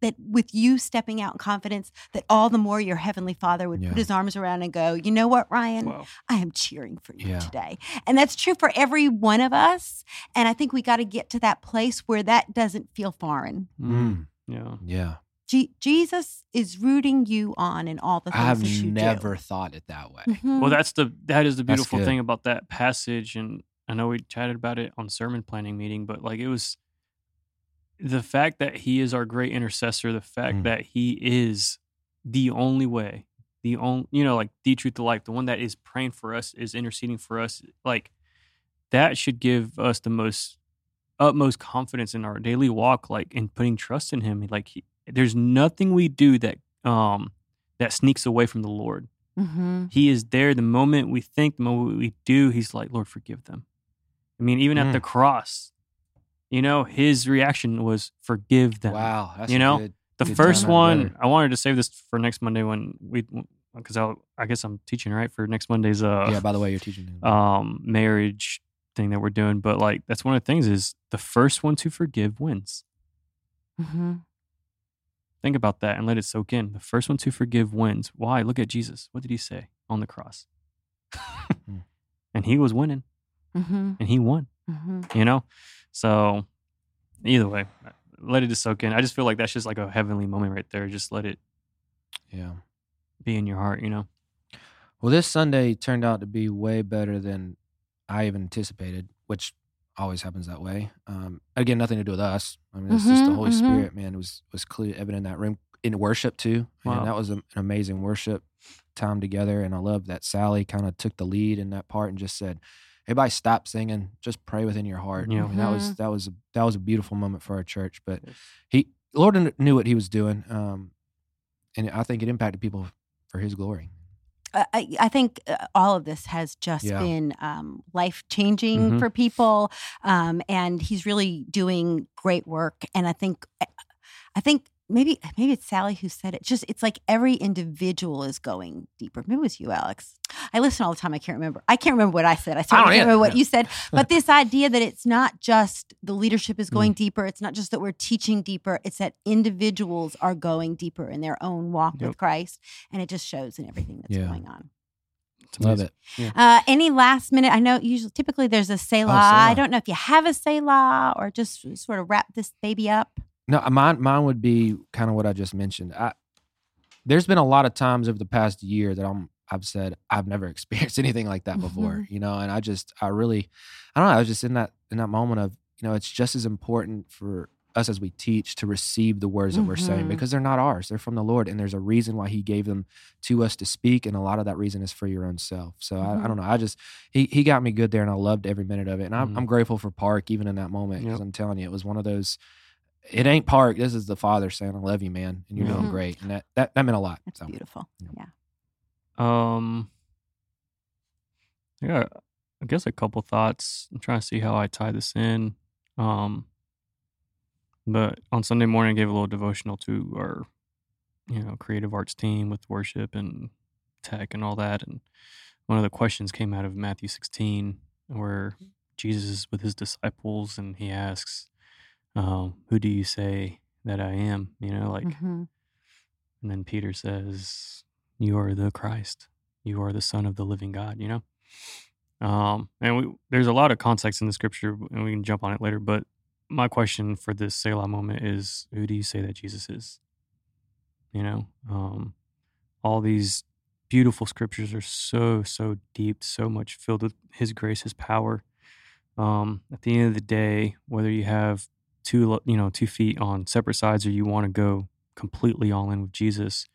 that with you stepping out in confidence, that all the more your heavenly father would Yeah. put his arms around and go, you know what, Ryan? Wow. I am cheering for you Yeah. today. And that's true for every one of us. And I think we got to get to that place where that doesn't feel foreign. Mm. Mm, Yeah. yeah. Je- Jesus is rooting you on in all the things I have that you never thought it that way. do. Mhm. Well, that's the that is the beautiful thing about that passage, and I know we chatted about it on sermon planning meeting, but like it was the fact that he is our great intercessor, the fact Mm. that he is the only way, the only you know, like the truth, the life, the one that is praying for us, is interceding for us, like that should give us the most utmost confidence in our daily walk, like in putting trust in him. Like he, there's nothing we do that um that sneaks away from the Lord. Mhm. He is there the moment we think, the moment we do, he's like, Lord, forgive them. I mean, even at Mm. the cross, you know, his reaction was forgive them. Wow. That's You know, good- The good first one, together. I wanted to save this for next Monday when we, because I, I guess I'm teaching right for next Monday's uh yeah, by the way, you're teaching. um marriage thing that we're doing. But like that's one of the things is the first one to forgive wins. Mhm. Think about that and let it soak in. The first one to forgive wins. Why? Look at Jesus. What did he say on the cross? Mm. [LAUGHS] and he was winning Mhm. and he won, Mhm. you know? So either way, let it just soak in. I just feel like that's just like a heavenly moment right there. Just let it yeah. be in your heart, you know? Well, this Sunday turned out to be way better than I even anticipated, which always happens that way. Um, again, nothing to do with us. I mean, it's just the Mhm, Holy mhm. Spirit, man. It was was clear evident in that room in worship too. Wow. And that was a- an amazing worship time together. And I love that Sally kind of took the lead in that part and just said, "Everybody, stop singing. Just pray within your heart." Yeah. I mean, that Mm-hmm. was that was a, that was a beautiful moment for our church. But he, Lord, knew what he was doing, um, and I think it impacted people for His glory. I- I, I think uh, all of this has just Yeah. been um, life changing Mhm. for people, um, and he's really doing great work. And I think, I think maybe maybe it's Sally who said it. Just it's like every individual is going deeper. Maybe it was you, Alex. I listen all the time. I can't remember. I can't remember what I said. I don't can't remember what Yeah. you said. [LAUGHS] But this idea that it's not just the leadership Mm. is going deeper. It's not just that we're teaching deeper. It's that individuals are going deeper in their own walk Yep. with Christ, and it just shows in everything that's Yeah. going on. Love it. Uh, any last minute? I know usually typically there's a Selah. Selah. I don't know if you have a Selah or just sort of wrap this baby up. No, mine mine would be kind of what I just mentioned. I there's been a lot of times over the past year that I'm I've said I've never [LAUGHS] experienced anything like that before, Mhm. you know, and I just I really I don't know, I was just in that in that moment of, you know, it's just as important for us as we teach to receive the words that we're saying Mhm. because they're not ours. They're from the Lord and there's a reason why he gave them to us to speak and a lot of that reason is for your own self. So I, I Mhm. don't know. I just he he got me good there and I loved every minute of it. And I'm. I'm grateful for Park even in that moment because Yep. I'm telling you it was one of those it ain't Park. This is the father saying, "I love you, man, and you're doing Mhm. great." And that that, that meant a lot. That's So beautiful. yeah. Yeah. Um, Yeah, I guess a couple thoughts. I'm trying to see how I tie this in. Um, but on Sunday morning, I gave a little devotional to our, you know, creative arts team with worship and tech and all that. And one of the questions came out of Matthew 16, where Jesus is with his disciples and he asks, um, "Who do you say that I am?" You know, like, Mhm. and then Peter says, "You are the Christ. You are the Son of the living God." You know. Um, and we, there's a lot of context in the scripture, and we can jump on it later. But my question for this Selah moment is who do you say that Jesus is? You know, um, all these beautiful scriptures are so, so deep, so much filled with His grace, His power. Um, at the end of the day, whether you have two, you know, two feet on separate sides or you want to go completely all in with Jesus,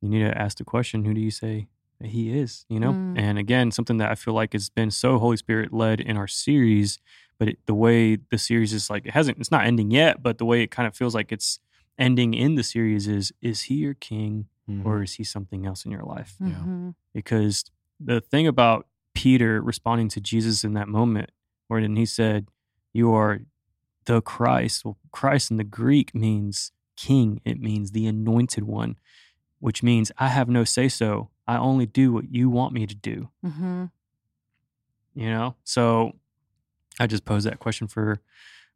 you need to ask the question who do you say that He is? You know, Mm. and again, something that I feel like has been so Holy Spirit led in our series but it, the way the series is like it hasn't it's not ending yet but the way it kind of feels like it's ending in the series is is he your king or is he something else in your life Yeah. Mhm. because the thing about peter responding to jesus in that moment where then he said you are the christ well christ in the greek means king it means the anointed one which means i have no say so i only do what you want me to do. Mhm. you know? So i just pose that question for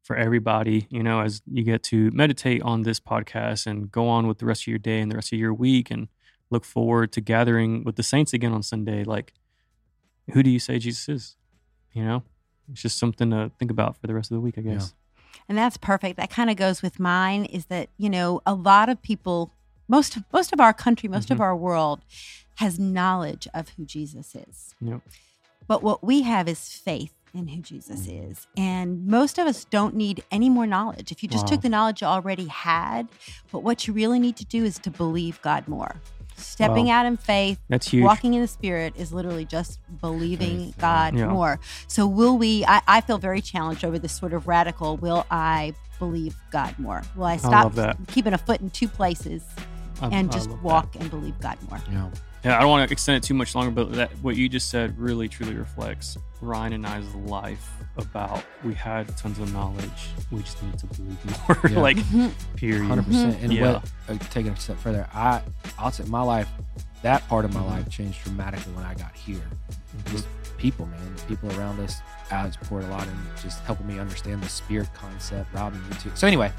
for everybody you know as you get to meditate on this podcast and go on with the rest of your day and the rest of your week and look forward to gathering with the saints again on sunday like who do you say jesus is? You know? It's just something to think about for the rest of the week i Yeah. And that's perfect. That kind of goes with mine is that, you know, a lot of people most of most of our country, most of Mhm. our world has knowledge of who Jesus is. Yep. But what we have is faith in who Jesus is. And most of us don't need any more knowledge. If you just Wow. took the knowledge you already had, but what you really need to do is to believe God more. Stepping Wow. out in faith, that's huge walking in the spirit is literally just believing. God Yeah. more. So will we I, I feel very challenged over this sort of radical, will I believe God more? Will I stop that. keeping a foot in two places I- and just love that. walk and believe God more? Yeah. Yeah, I don't want to extend it too much longer, but that what you just said really truly reflects Ryan and I's life about we had tons of knowledge. We just need to believe more. [LAUGHS] Yeah. like Mhm. period. Hundred percent. And Yeah. what uh, taking it a step further, I I'll say my life, that part of my Mhm. life changed dramatically when I got here. Mhm. Just people, man, the people around us. has poured a lot in just helping me understand the spirit concept. Robin, you too. So anyway,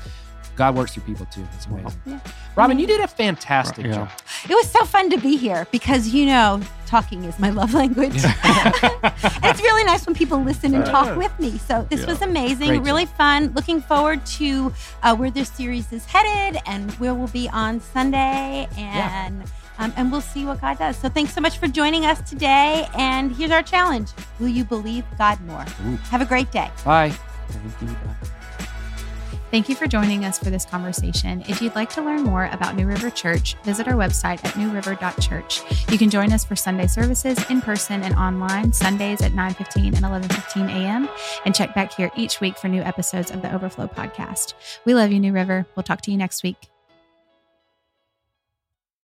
God works through people too. It's Wow. amazing. Yeah. Robin, you did a fantastic Yeah. job. It was so fun to be here because you know, talking is my love language. And [LAUGHS] it's really nice when people listen and talk with me. So this Yeah. was amazing, Great really fun. Looking forward to uh, where this series is headed and where we'll be on Sunday, and um, and we'll see what God does. So thanks so much for joining us today. And here's our challenge: Will you believe God more? Ooh. Have a great day. Bye. Thank you. For joining us for this conversation. If you'd like to learn more about New River Church, visit our website at newriver.church. You can join us for Sunday services in person and online, Sundays at 9:15 and 11:15 a.m. and check back here each week for new episodes of the Overflow podcast. We love you, New River. We'll talk to you next week.